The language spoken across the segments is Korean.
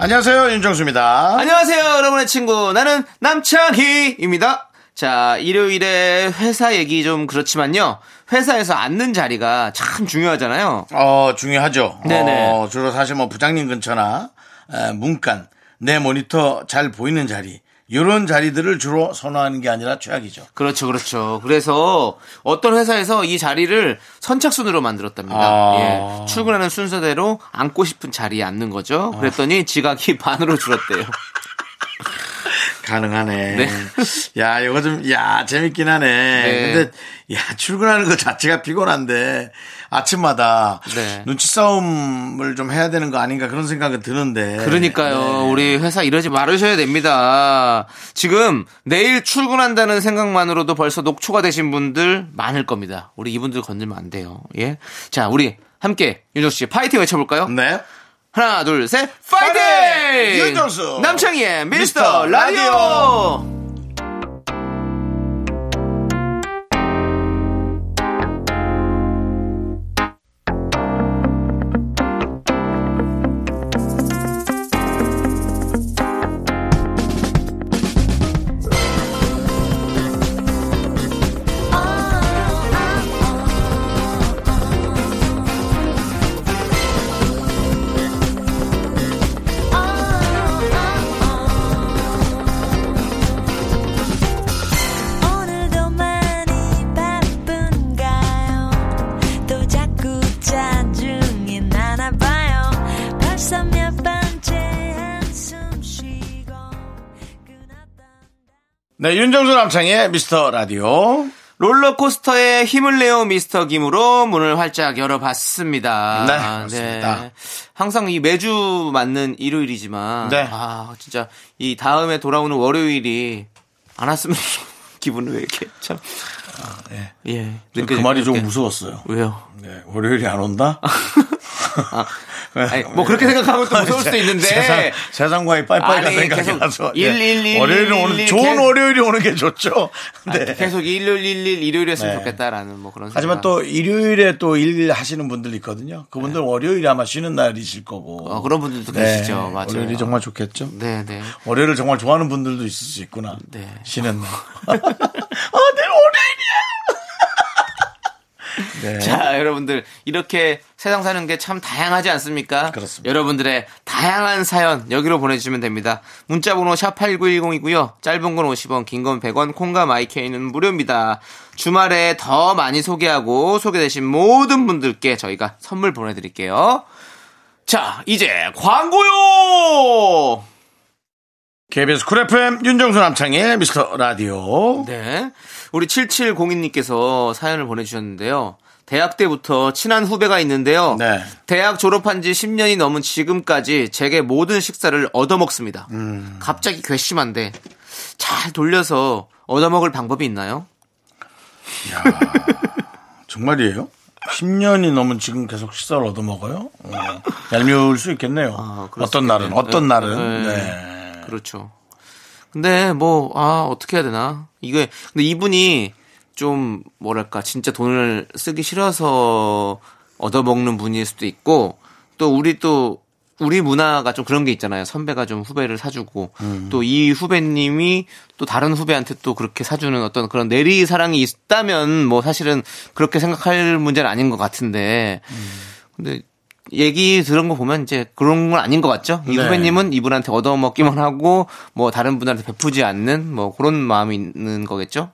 안녕하세요 윤정수입니다. 안녕하세요, 여러분의 친구. 나는 남창희입니다. 자, 일요일에 회사 얘기 좀 그렇지만요. 회사에서 앉는 자리가 참 중요하잖아요. 어 중요하죠. 네네. 어, 주로 사실 뭐 부장님 근처나 에, 문간 내 모니터 잘 보이는 자리 이런 자리들을 주로 선호하는 게 아니라 최악이죠. 그렇죠, 그렇죠. 그래서 어떤 회사에서 이 자리를 선착순으로 만들었답니다. 아. 예. 출근하는 순서대로 앉고 싶은 자리에 앉는 거죠. 그랬더니 지각이 반으로 줄었대요. 가능하네. 네. 야, 이거 좀, 야, 재밌긴 하네. 네. 근데, 야, 출근하는 것 자체가 피곤한데, 아침마다 네. 눈치 싸움을 좀 해야 되는 거 아닌가 그런 생각은 드는데. 그러니까요. 네. 우리 회사 이러지 말으셔야 됩니다. 지금 내일 출근한다는 생각만으로도 벌써 녹초가 되신 분들 많을 겁니다. 우리 이분들 건들면 안 돼요. 예. 자, 우리 함께 윤정 씨 파이팅 외쳐볼까요? 네. 하나, 둘, 셋, 파이팅! 파이팅! 윤정수! 남창희의 미스터 미스터 라디오! 라디오! 네, 윤정수 남창의 미스터 라디오. 롤러코스터에 힘을 내어 미스터 김으로 문을 활짝 열어봤습니다. 네, 그렇습니다. 항상 이 매주 맞는 일요일이지만, 네. 아, 진짜 이 다음에 돌아오는 월요일이 안 왔으면 기분을 왜 이렇게 참. 네. 예. 그 느껴질 말이 좀. 무서웠어요. 왜요? 네, 월요일이 안 온다? 아 니, 뭐 그렇게 생각하면 또 무서울 수도 있는데. 세상, 세상과의 빠이빠이가 아니, 생각이 계속 나서. 일, 일, 일, 월요일이 일, 오는, 일, 좋은 월요일이 오는 게 좋죠. 네. 아, 계속 일요일, 일일, 일요일이었으면 네. 좋겠다라는 뭐 그런 하지만 생각. 또 일요일에 또일 하시는 분들 있거든요. 그분들 월요일이 아마 쉬는 날이실 거고. 네. 어, 그런 분들도 네, 계시죠. 맞아요. 월요일이 정말 좋겠죠. 네, 네. 월요일을 정말 좋아하는 분들도 있을 수 있구나. 네. 쉬는 날. 아, 월요일이야! 네. 자, 여러분들 이렇게 세상 사는 게 참 다양하지 않습니까? 그렇습니다. 여러분들의 다양한 사연 여기로 보내주시면 됩니다. 문자번호 샵 #8910이고요. 짧은 건 50원, 긴 건 100원, 콩과 마이 K는 무료입니다. 주말에 더 많이 소개하고 소개되신 모든 분들께 저희가 선물 보내드릴게요. 자, 이제 광고요. KBS Cool FM 윤정수 남창희의 미스터 라디오. 네. 우리 7702님께서 사연을 보내주셨는데요. 대학 때부터 친한 후배가 있는데요. 네. 대학 졸업한 지 10년이 넘은 지금까지 제게 모든 식사를 얻어먹습니다. 음. 갑자기 괘씸한데 잘 돌려서 얻어먹을 방법이 있나요? 정말이에요? 10년이 넘은 지금 계속 식사를 얻어먹어요? 어, 얄미울 수 있겠네요. 아, 어떤 수 날은. 어떤 네. 날은. 네. 네. 그렇죠. 근데 뭐, 아, 어떻게 해야 되나. 이게, 근데 이분이 좀, 뭐랄까, 진짜 돈을 쓰기 싫어서 얻어먹는 분일 수도 있고, 또 우리 또, 우리 문화가 좀 그런 게 있잖아요. 선배가 좀 후배를 사주고, 또이 후배님이 또 다른 후배한테 또 그렇게 사주는 어떤 그런 내리 사랑이 있다면 뭐 사실은 그렇게 생각할 문제는 아닌 것 같은데, 근데 얘기 들은 거 보면 이제 그런 건 아닌 것 같죠? 이 네. 후배님은 이분한테 얻어먹기만 하고 뭐 다른 분한테 베푸지 않는 뭐 그런 마음이 있는 거겠죠?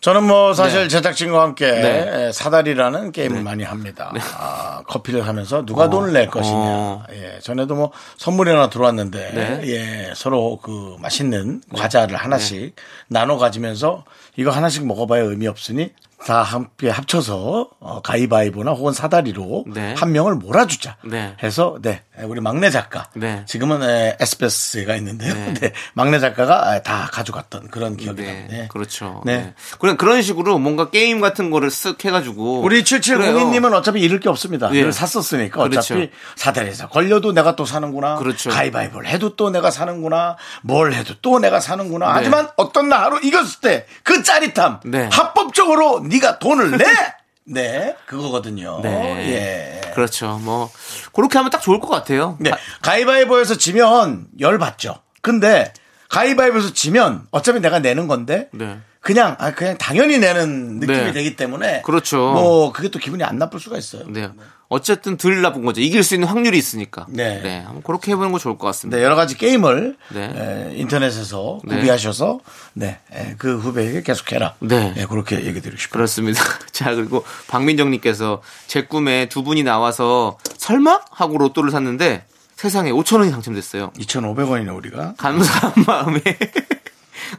저는 뭐 사실 네. 제작진과 함께 네. 사다리라는 게임을 많이 합니다. 아, 커피를 하면서 누가 돈을 낼 것이냐. 어. 예, 전에도 뭐 선물이 하나 들어왔는데 네. 예, 서로 그 맛있는 과자를 하나씩 나눠 가지면서 이거 하나씩 먹어봐야 의미 없으니 다 함께 합쳐서 어, 가위바위보나 혹은 사다리로 네. 한 명을 몰아주자 네. 해서 네 우리 막내 작가 네. 지금은 에, SBS가 있는데요. 네. 막내 작가가 다 가져갔던 그런 기억이 네, 납니다. 네. 그렇죠. 네. 네. 그런 그런 식으로 뭔가 게임 같은 거를 쓱 해가지고 우리 그래요. 7702님은 어차피 잃을 게 없습니다. 예. 늘 샀었으니까 어차피 그렇죠. 사다리에서 걸려도 내가 또 사는구나. 그렇죠. 가위바위보를 해도 또 내가 사는구나. 뭘 해도 또 내가 사는구나. 네. 하지만 어떤 날 하루 이겼을 때 그 짜릿함. 네. 합법적으로 네가 돈을 내. 네, 그거거든요. 네. 예. 그렇죠. 뭐 그렇게 하면 딱 좋을 것 같아요. 네. 아, 가위바위보에서 지면 열 받죠. 근데 가위바위보에서 지면 어차피 내가 내는 건데 네. 그냥 아 그냥 당연히 내는 느낌이 네. 되기 때문에 그렇죠. 뭐 그게 또 기분이 안 나쁠 수가 있어요. 네. 어쨌든 덜 나쁜 거죠. 이길 수 있는 확률이 있으니까. 네. 한번 그렇게 해보는 거 좋을 것 같습니다. 네, 여러 가지 게임을 네. 에, 인터넷에서 네. 구비하셔서 네, 에, 그 후배에게 계속해라. 네. 예, 그렇게 얘기 드리고 싶어요. 그렇습니다. 자, 그리고 박민정님께서 제 꿈에 두 분이 나와서 설마? 하고 로또를 샀는데 세상에 5천 원이 당첨됐어요. 2,500원이네 우리가. 감사한 마음에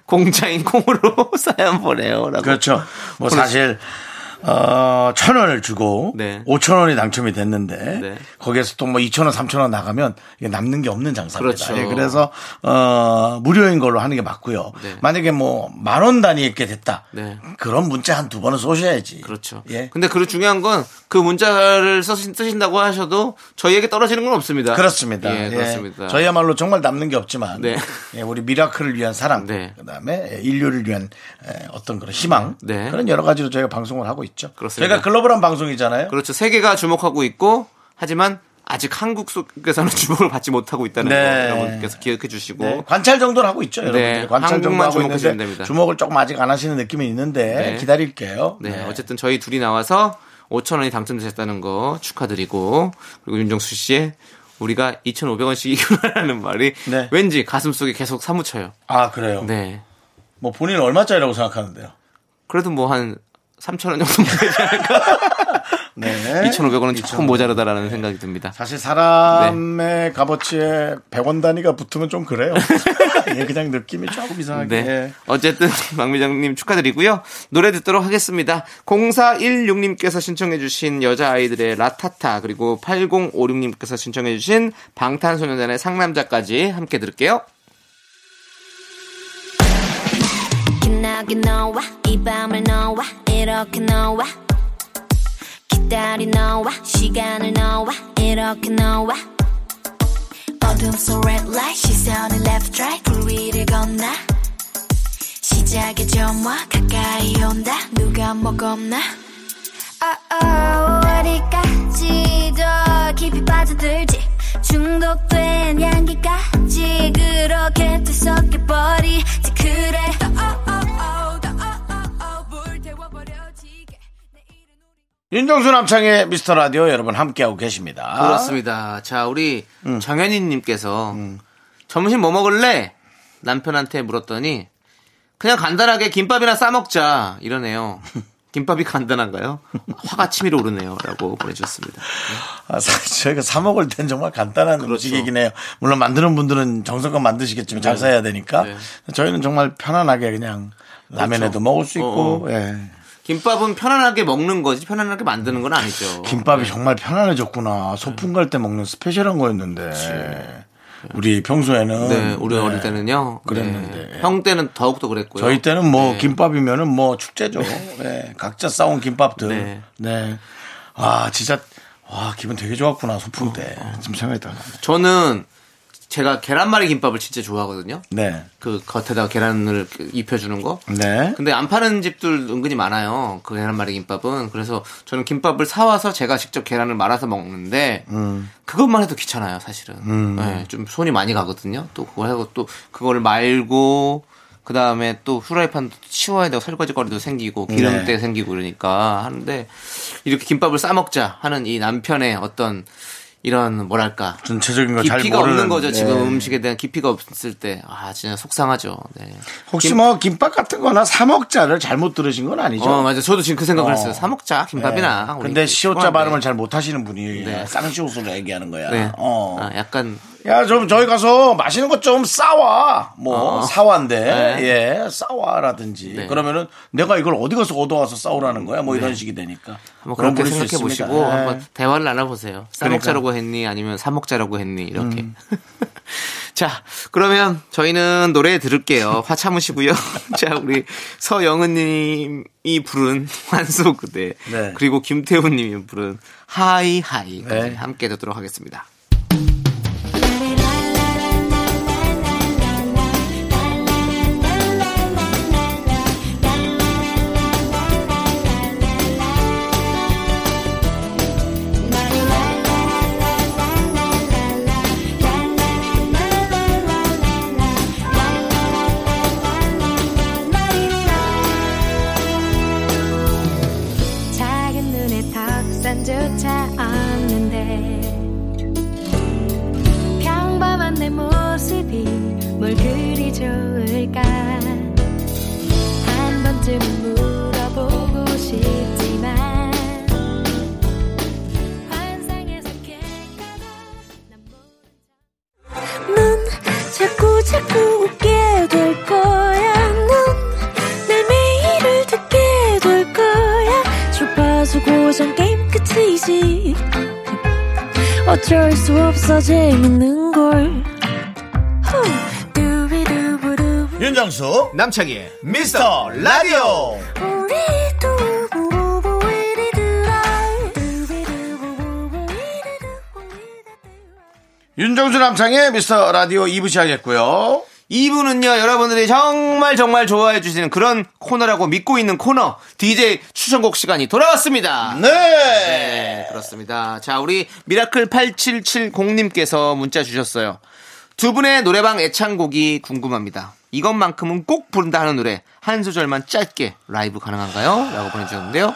공짜인 콩으로 사연 보내요. 라고. 그렇죠. 뭐 사실 어, 천 원을 주고 네. 오천 원이 당첨이 됐는데 네. 거기에서 또뭐 이천 원, 삼천 원 나가면 이게 남는 게 없는 장사입니다. 그렇죠. 예, 그래서 어, 무료인 걸로 하는 게 맞고요. 네. 만약에 뭐 만 원 단위 있게 됐다. 네. 그런 문자 한 두 번은 쏘셔야지. 그렇죠. 예. 근데 그 중요한 건 그 문자를 쓰신, 쓰신다고 하셔도 저희에게 떨어지는 건 없습니다. 그렇습니다. 예, 예. 그렇습니다. 저희야말로 정말 남는 게 없지만 네. 예, 우리 미라클을 위한 사랑, 네. 그다음에 인류를 위한 에, 어떤 그런 희망, 네. 그런 여러 가지로 저희가 방송을 하고 있죠. 그렇습니다. 저희가 글로벌한 방송이잖아요. 그렇죠. 세계가 주목하고 있고 하지만 아직 한국 속에서는 주목을 받지 못하고 있다는 네. 거 여러분께서 기억해 주시고 네, 관찰 정도는 하고 있죠, 여러분들. 관찰 정도 한국만 하고 주목하시면 됩니다. 주목을 조금 아직 안 하시는 느낌이 있는데 네. 기다릴게요. 네, 어쨌든 저희 둘이 나와서 5천 원이 당첨되셨다는 거 축하드리고 그리고 윤정수 씨의 우리가 2,500원씩 이겨라는 말이 네. 왠지 가슴 속에 계속 사무쳐요. 아 그래요. 네. 뭐 본인은 얼마짜리라고 생각하는데요? 그래도 뭐 한 3천 원 정도 되지 않을까? 네. 2,500원은 조금 모자르다라는 생각이 듭니다. 사실 사람의 값어치에 100원 단위가 붙으면 좀 그래요. 예, 그냥 느낌이 조금 이상하게. 네. 예. 어쨌든 박미정님 축하드리고요. 노래 듣도록 하겠습니다. 0416님께서 신청해주신 여자아이들의 라타타 그리고 8056님께서 신청해주신 방탄소년단의 상남자까지 함께 들을게요. 기나게 너와 이 밤을 너와 이렇게 너와 기다리 너와 시간을 너와 이렇게 너와 어둠 속 red light 시선을 left right 불 위를 건너 시작의 점화 가까이 온다. 누가 뭐 겁나? oh, oh, 어디까지 더 깊이 빠져들지. 중독된 향기까지 그렇게 뒤섞여버리지. 그래. 더, oh, oh, 윤정수 남창의 미스터 라디오 여러분 함께하고 계십니다. 그렇습니다. 자, 우리 음. 정현희님께서 점심 뭐 먹을래? 남편한테 물었더니 그냥 간단하게 김밥이나 싸 먹자 이러네요. 김밥이 간단한가요? 화가 치밀어 오르네요 라고 보내주셨습니다. 아, 사실 저희가 사 먹을 땐 정말 간단한 그렇죠. 음식이긴 해요. 물론 만드는 분들은 정성껏 만드시겠지만 잘 사야 되니까 네. 저희는 정말 편안하게 그냥 라면에도 먹을 수 있고 어, 예. 김밥은 편안하게 먹는 거지 편안하게 만드는 건 아니죠. 김밥이 정말 편안해졌구나. 소풍 갈 때 먹는 스페셜한 거였는데 우리 평소에는 네, 우리 네. 어릴 때는요. 그랬는데. 네. 형 때는 더욱더 그랬고요. 저희 때는 뭐 네. 김밥이면은 뭐 축제죠. 네, 각자 싸온 김밥들. 네. 네. 아 진짜 와 기분 되게 좋았구나 소풍 때. 지금 생각했다. 저는 제가 계란말이 김밥을 진짜 좋아하거든요. 네. 그 겉에다가 계란을 입혀주는 거. 네. 근데 안 파는 집들 은근히 많아요. 그 계란말이 김밥은. 그래서 저는 김밥을 사와서 제가 직접 계란을 말아서 먹는데 그것만 해도 귀찮아요, 사실은. 네, 좀 손이 많이 가거든요. 또 그걸 하고 또 그거를 말고 그 다음에 또 후라이팬도 치워야 되고 설거지거리도 생기고 기름때 네. 생기고 그러니까 하는데 이렇게 김밥을 싸 먹자 하는 이 남편의 어떤 이런 뭐랄까 전체적인 걸잘 깊이가 없는 거죠. 지금 네. 음식에 대한 깊이가 없을 때 아 진짜 속상하죠. 네. 혹시 뭐 김밥 같은 거나 사 먹자를 잘못 들으신 건 아니죠? 어, 맞아. 저도 지금 그 생각을 어. 했어요. 사 먹자, 김밥이나. 네. 근데 시옷자 좋아하는데. 발음을 잘 못하시는 분이 네. 쌍시옷으로 얘기하는 거야. 네. 어. 아, 약간 야, 좀 저희 가서 맛있는 것 좀 싸와. 뭐, 어. 사와인데, 네. 예, 싸와라든지. 네. 그러면은 내가 이걸 어디 가서 얻어와서 싸우라는 거야. 뭐 이런 식이 되니까. 한번 그렇게 생각해. 보시고 예. 한번 대화를 나눠보세요. 그러니까. 싸먹자라고 했니 아니면 사먹자라고 했니 이렇게. 음. 자 그러면 저희는 노래 들을게요. 화 참으시고요. 자 우리 서영은님이 부른 환소 그대 네. 그리고 김태훈님이 부른 하이하이 네. 함께 듣도록 하겠습니다. 남창희의 미스터 라디오. 윤정수 남창희의 미스터 라디오 2부 시작했고요. 2부는요, 여러분들이 정말 정말 좋아해 주시는 그런 코너라고 믿고 있는 코너, DJ 추천곡 시간이 돌아왔습니다. 네. 네, 그렇습니다. 자, 우리 미라클 8770님께서 문자 주셨어요. 두 분의 노래방 애창곡이 궁금합니다. 이것만큼은 꼭 부른다 하는 노래 한 소절만 짧게 라이브 가능한가요? 라고 보내주셨는데요.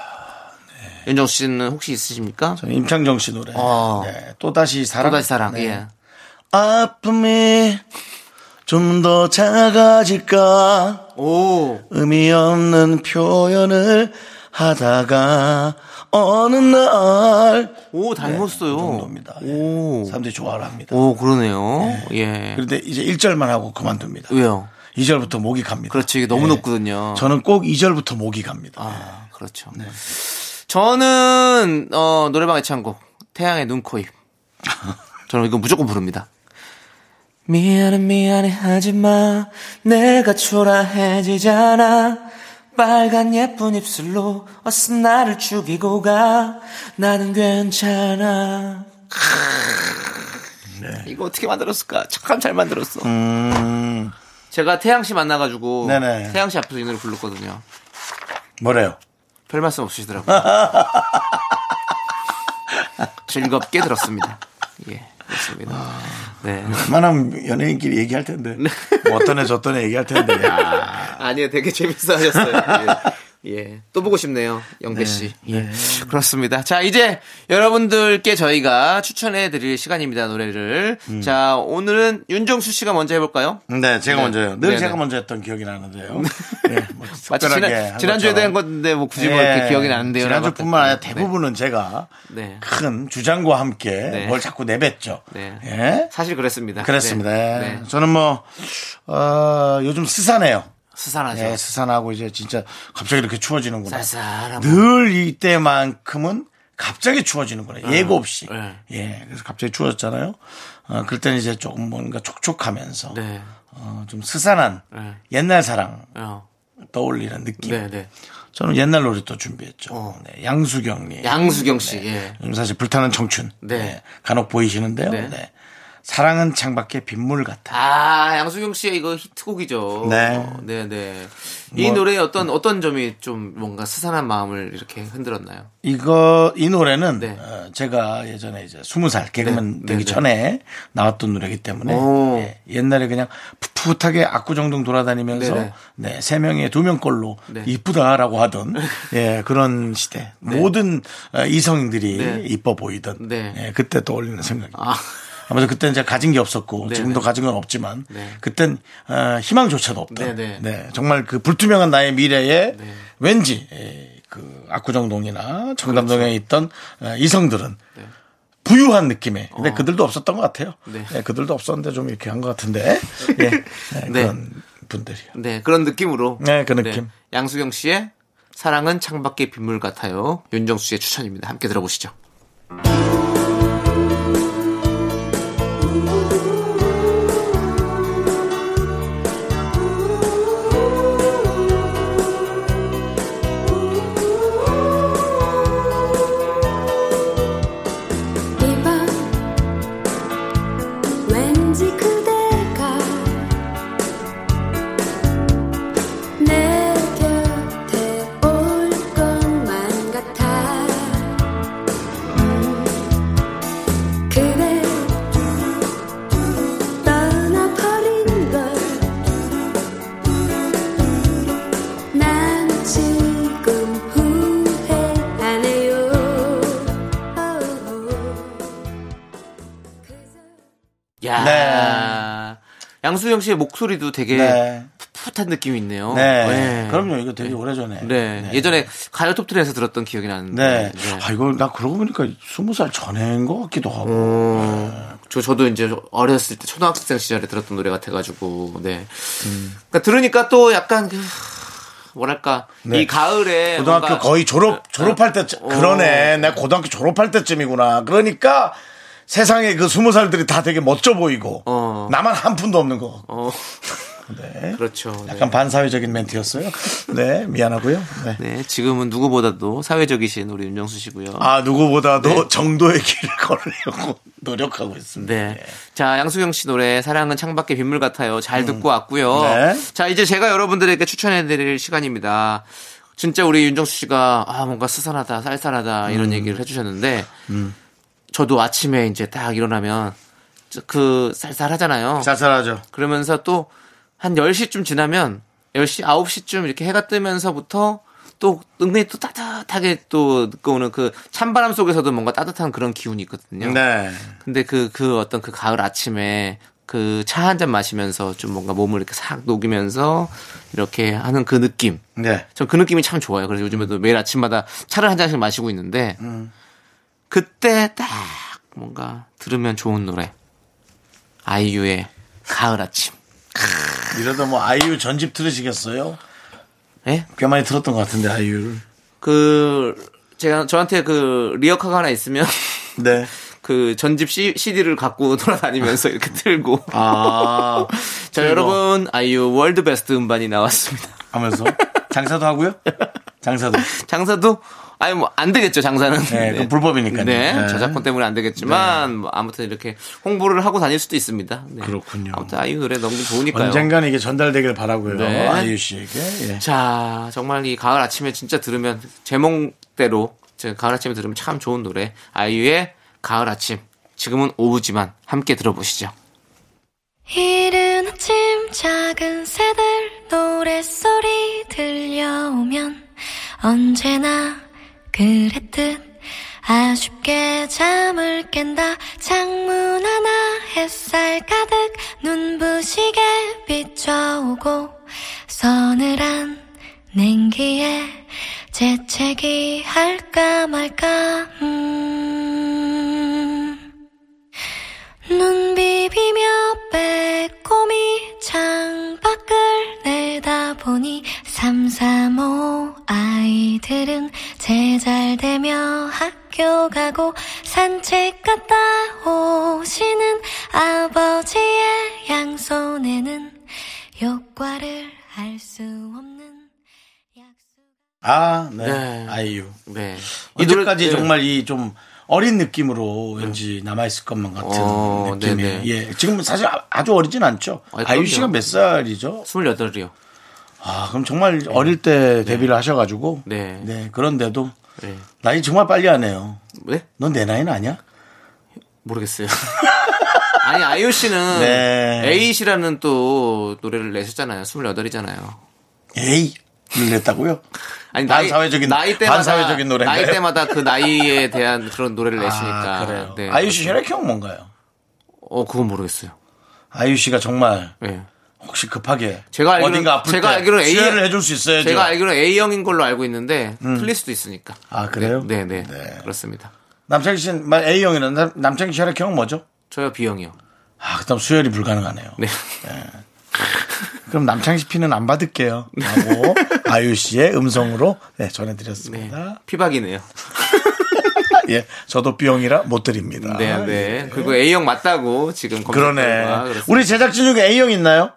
윤정수 씨는 혹시 있으십니까? 저는 임창정 씨 노래. 어. 네. 또다시 사랑. 또다시 사랑. 네. 예. 아픔이 좀 더 작아질까 오. 의미 없는 표현을 하다가 어느 날 오, 닮았어요. 그 정도입니다. 예. 오. 사람들이 좋아를 합니다. 오, 그러네요. 예. 그런데 이제 1절만 하고 그만둡니다. 왜요? 2절부터 목이 갑니다. 그렇지, 이게 너무 예. 높거든요. 저는 꼭 2절부터 목이 갑니다. 아, 그렇죠. 네. 저는 어, 노래방 애창곡 태양의 눈, 코, 입. 저는 이거 무조건 부릅니다. 미안해 미안해 하지마 내가 초라해지잖아 빨간 예쁜 입술로 어서 나를 죽이고 가 나는 괜찮아 이거 어떻게 만들었을까 참 잘 만들었어 음, 제가 태양 씨 만나가지고 네네. 태양 씨 앞에서 이 노래 불렀거든요 뭐래요? 별 말씀 없으시더라고요. 즐겁게 들었습니다. 예, 그렇습니다. 네. 그만하면 연예인끼리 얘기할 텐데. 뭐 어떤 애 저떤 애 얘기할 텐데. 야. 아니요, 되게 재밌어 하셨어요. 예. 예. 또 보고 싶네요, 영배 씨. 예. 그렇습니다. 자, 이제 여러분들께 저희가 추천해 드릴 시간입니다, 노래를. 자, 오늘은 윤정수 씨가 먼저 해 볼까요? 네, 제가 네. 먼저요. 늘 네네. 제가 먼저 했던 기억이 나는데요. 네, 뭐 마치 지난, 한 지난주에도. 한 건데, 뭐 굳이 뭐 이렇게 예, 기억이 나는데요. 지난주뿐만 아니라 네. 대부분은 제가 네. 큰 주장과 함께 네. 뭘 자꾸 내뱉죠. 네. 예? 사실 그랬습니다. 그렇습니다. 네. 예. 네. 저는 뭐, 어, 요즘 스산해요. 스산하죠. 예, 스산하고 이제 진짜 갑자기 이렇게 추워지는구나. 쌀쌀하고. 늘 이때만큼은 갑자기 추워지는구나. 예고 없이. 네. 예, 그래서 갑자기 추워졌잖아요. 어, 그럴 때는 이제 조금 뭔가 촉촉하면서. 네. 어, 좀 스산한 네. 옛날 사랑 어. 떠올리는 느낌. 네, 네. 저는 옛날 노래 또 준비했죠. 어. 네, 양수경님. 양수경 씨, 예. 요즘 사실 불타는 청춘. 네. 간혹 보이시는데요. 네. 네. 사랑은 창밖에 빗물 같아. 아, 양수경 씨의 이거 히트곡이죠. 네. 네, 네. 이 뭐- 노래의 어떤, 어떤 점이 좀 뭔가 스산한 마음을 이렇게 흔들었나요? 이거 이 노래는 네. 어, 제가 예전에 이제 스무 살 개그맨 네, 되기 네, 네. 전에 나왔던 노래이기 때문에 오. 예, 옛날에 그냥 풋풋하게 압구정동 돌아다니면서 네, 네, 세 명의 두 명꼴로 네. 이쁘다라고 하던 예, 그런 시대 모든 어, 이성들이 네. 이뻐 보이던 네. 예, 그때 떠올리는 생각이. 아. 아무래도 그때는 제가 가진 게 없었고 네, 지금도 네. 가진 건 없지만 네. 그땐 어, 희망조차도 없던 네, 네. 네, 정말 그 불투명한 나의 미래에 네. 왠지 에, 그 압구정동이나 청담동에 그렇죠. 있던 어, 이성들은 네. 부유한 느낌의. 근데 그들도 없었던 것 같아요. 어. 네. 예, 그들도 없었는데 좀 이렇게 한 것 같은데. 예. 예, 네. 그런 분들이요. 네, 그런 느낌으로. 네, 그 느낌. 양수경 씨의 사랑은 창밖의 빗물 같아요. 윤정수 씨의 추천입니다. 함께 들어보시죠. 양수경 씨의 목소리도 되게 네. 풋풋한 느낌이 있네요. 네. 그럼요. 이거 되게 오래전에. 네. 예전에 가요 톱10에서 들었던 기억이 나는데. 네. 아, 이거 나 그러고 보니까 스무 살 전에인 것 같기도 하고. 어, 저, 저도 이제 어렸을 때 초등학생 시절에 들었던 노래 같아가지고, 네. 그러니까 들으니까 또 약간 그, 뭐랄까, 네. 이 가을에. 고등학교 거의 졸업, 졸업할 때쯤. 어. 그러네. 내가 고등학교 졸업할 때쯤이구나. 그러니까 세상에 그 스무 살들이 다 되게 멋져 보이고. 어. 나만 한 푼도 없는 거. 어, 네. 그렇죠. 네. 약간 반사회적인 멘트였어요. 네. 미안하고요. 네. 네, 지금은 누구보다도 사회적이신 우리 윤정수 씨고요. 아, 누구보다도 정도의 길을 걸으려고 노력하고 있습니다. 네. 자, 양수경 씨 노래 사랑은 창밖의 빗물 같아요. 잘 듣고 왔고요. 네. 자, 이제 제가 여러분들에게 추천해 드릴 시간입니다. 진짜 우리 윤정수 씨가 아, 뭔가 스산하다, 쌀쌀하다 이런 얘기를 해 주셨는데 저도 아침에 이제 딱 일어나면 저- 그 쌀쌀하잖아요. 쌀쌀하죠. 그러면서 또 한 10시쯤 지나면 10시, 9시쯤 이렇게 해가 뜨면서부터 또 은근히 또 따뜻하게 또 느껴오는 그 찬바람 속에서도 뭔가 따뜻한 그런 기운이 있거든요. 네. 근데 그, 그 어떤 그 가을 아침에 그 차 한 잔 마시면서 좀 뭔가 몸을 이렇게 싹 녹이면서 이렇게 하는 그 느낌. 네. 전 그 느낌이 참 좋아요. 그래서 요즘에도 매일 아침마다 차를 한 잔씩 마시고 있는데 그때 딱 뭔가 들으면 좋은 노래. 아이유의 가을 아침. 이러다 뭐 아이유 전집 들으시겠어요? 예? 꽤 많이 들었던 것 같은데 아이유를. 그 제가 저한테 그 리어카가 하나 있으면 네. 그 전집 CD를 갖고 돌아다니면서 이렇게 틀고 아. 자. 여러분 아이유 월드 베스트 음반이 나왔습니다. 하면서 장사도 하고요. 장사도. 장사도 아니 뭐 안 되겠죠 장사는. 네, 그건 불법이니까요. 네, 네. 저작권 때문에 안 되겠지만 뭐 아무튼 이렇게 홍보를 하고 다닐 수도 있습니다. 네. 그렇군요. 아무튼 아이유 노래 너무 좋으니까요. 언젠간 이게 전달되길 바라고요. 네. 아이유 씨에게. 예. 자, 정말 이 가을 아침에 진짜 들으면 제목대로 제 가을 아침에 들으면 참 좋은 노래 아이유의 가을 아침. 지금은 오후지만 함께 들어보시죠. 이른 아침 작은 새들 노랫소리 들려오면 언제나 그랬듯 아쉽게 잠을 깬다. 창문 하나 햇살 가득 눈부시게 비춰오고 서늘한 냉기에 재채기 할까 말까. 음 눈 비비며 빼꼼히 창밖을 내다보니 삼삼오 아이들은 제잘되며 학교 가고 산책 갔다 오시는 아버지의 양손에는 효과를 할수 없는 약속 아, 네. 네. 아이유. 네. 이제까지 네. 정말 이좀 어린 느낌으로 왠지 남아있을 것만 같은 어, 느낌이에요. 네네. 예. 지금 사실 아- 아주 어리진 않죠. 아니, 그럼요. 씨가 몇 살이죠? 28이요. 아, 그럼 정말 어릴 때 데뷔를 하셔가지고. 네. 그런데도 네. 나이 정말 빨리 하네요. 왜? 넌 내 나이는 아니야? 모르겠어요. 아니, 아이유 씨는 네. 에잇이라는 또 노래를 내셨잖아요. 28이잖아요. 에이. 를 냈다고요? 아니 반사회적인- 나이 때마다 반사회적인 노래인가요? 나이 때마다 그 나이에 대한 그런 노래를 내시니까 아, 그래요. 네. 아이유 씨 혈액형 뭔가요? 어 그건 모르겠어요. 아이유 씨가 정말 예. 혹시 급하게 제가 알기로는- 어딘가 아플 제가 때 알기로는 A- 수혈을 해줄 수 있어야죠. 제가 알기로는 A형인 걸로 알고 있는데 틀릴 수도 있으니까. 아, 그래요? 네, 네, 네. 그렇습니다. 남창희 씨는 A형이는 남- 남창희 씨 혈액형은 뭐죠? 저요 B형이요. 아, 그다음 수혈이 불가능하네요. 네. 그럼 남창희 씨 피는 안 받을게요. 하고 아유 씨의 음성으로 네, 네. 전해드렸습니다. 피박이네요. 예, 저도 B형이라 못 드립니다. 네, 네. 그리고 A형 맞다고 지금 그러네. 우리 제작진 중에 A형 있나요?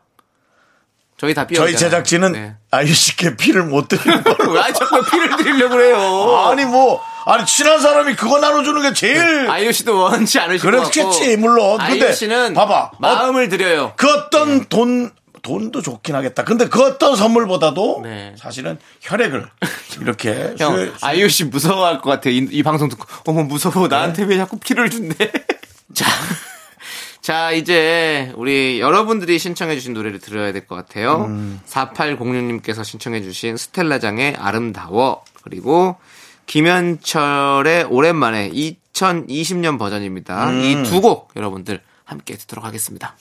저희 다 B형. 저희 제작진은 네. 아유 씨께 피를 못 드리는 걸로. 왜 자꾸 피를 드리려고 그래요? 아니 뭐 아니 친한 사람이 그거 나눠주는 게 제일 아이유 씨도 원치 같고. 그렇겠지 물론. 근데 씨는 봐봐 마음을 드려요. 그 어떤 돈 돈도 좋긴 하겠다. 근데 그 어떤 선물보다도 네. 사실은 혈액을 이렇게 형, 수혈- 아이유 씨 무서워할 것 같아. 이, 이 방송 듣고. 어머, 무서워. 나한테 왜 자꾸 피를 준대. 자. 자, 이제 우리 여러분들이 신청해주신 노래를 들어야 될 것 같아요. 4806님께서 신청해주신 스텔라장의 아름다워. 그리고 김현철의 오랜만에 2020년 버전입니다. 이두 곡 여러분들 함께 듣도록 하겠습니다.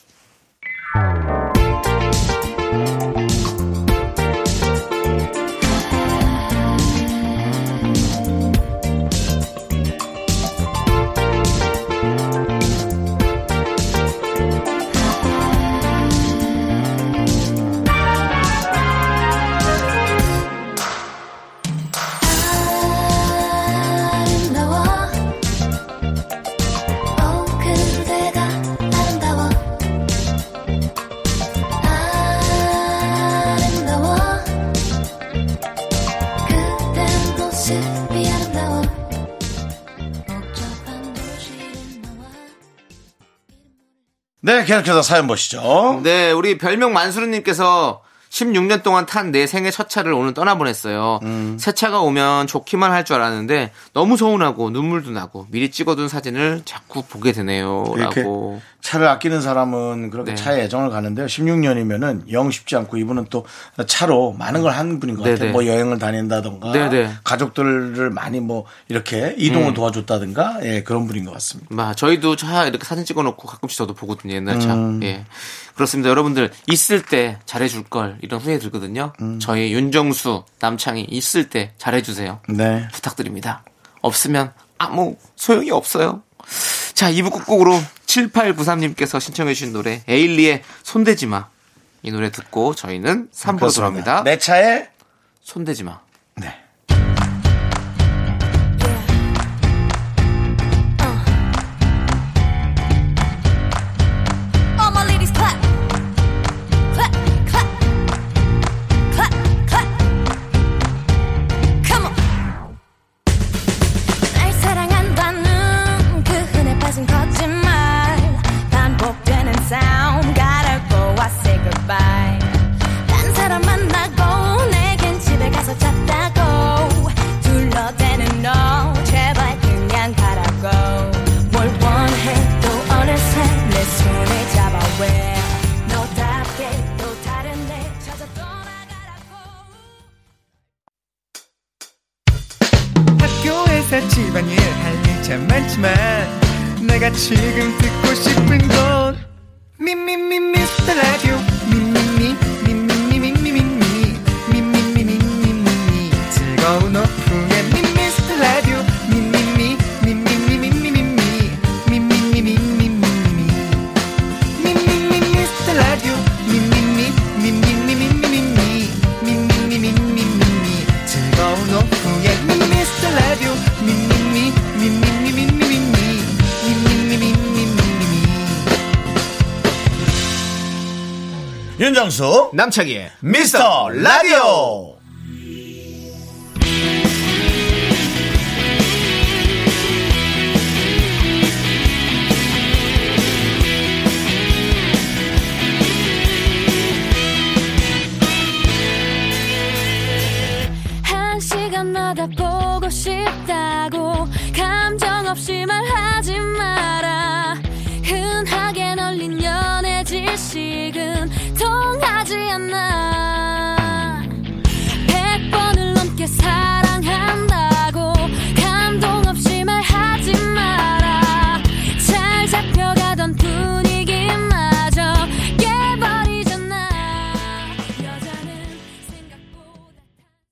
계속해서 사연 보시죠. 네, 우리 별명 만수르님께서 16년 동안 탄 내 생애 첫 차를 오늘 떠나보냈어요. 음. 새 차가 오면 좋기만 할 줄 알았는데 너무 서운하고 눈물도 나고 미리 찍어둔 사진을 자꾸 보게 되네요. 이렇게 라고. 차를 아끼는 사람은 그렇게 네. 차에 애정을 가는데요. 16년이면은 영 쉽지 않고 이분은 또 차로 많은 걸 하는 분인 것 같아요. 네네. 뭐 여행을 다닌다던가 네네. 가족들을 많이 뭐 이렇게 이동을 도와줬다든가 예, 그런 분인 것 같습니다. 마, 저희도 차 이렇게 사진 찍어놓고 가끔씩 저도 보거든요. 옛날 차. 음. 예. 그렇습니다. 여러분들 있을 때 잘해줄 걸 이런 후회 들거든요. 음. 저희 윤정수, 남창이 있을 때 잘해주세요. 네. 부탁드립니다. 없으면 아무 소용이 없어요. 자, 2부 끝곡으로 7893님께서 신청해주신 노래 에일리의 손대지 마. 이 노래 듣고 저희는 3부로 돌아옵니다. 내 차에 손대지 마. 지금 듣고 싶은 건 미미미 윤정수 남창희의 미스터 라디오.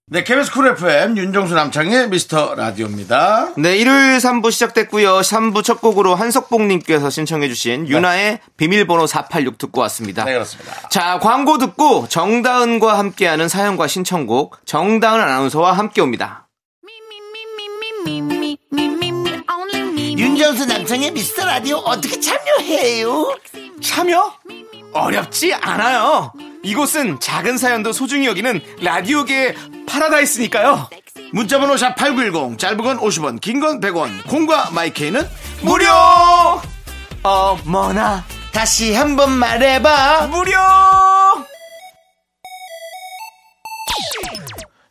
네, KBS 쿨 FM 윤정수 남창희의 미스터 라디오입니다. 네, 일요일 3부 시작됐고요. 3부 첫 곡으로 한석봉님께서 신청해주신 윤하의 비밀번호 486 듣고 왔습니다. 네, 그렇습니다. 자, 광고 듣고 정다은과 함께하는 사연과 신청곡 정다은 아나운서와 함께 옵니다. 윤정수 남창희의 미스터 라디오 어떻게 참여해요? 참여? 어렵지 않아요. 이곳은 작은 사연도 소중히 여기는 라디오계의 파라다이스니까요. 문자번호 샵 8910 짧은 건 50원 긴 건 100원 콩과 마이케이는 무료! 어머나, 다시 한번 말해봐 무료!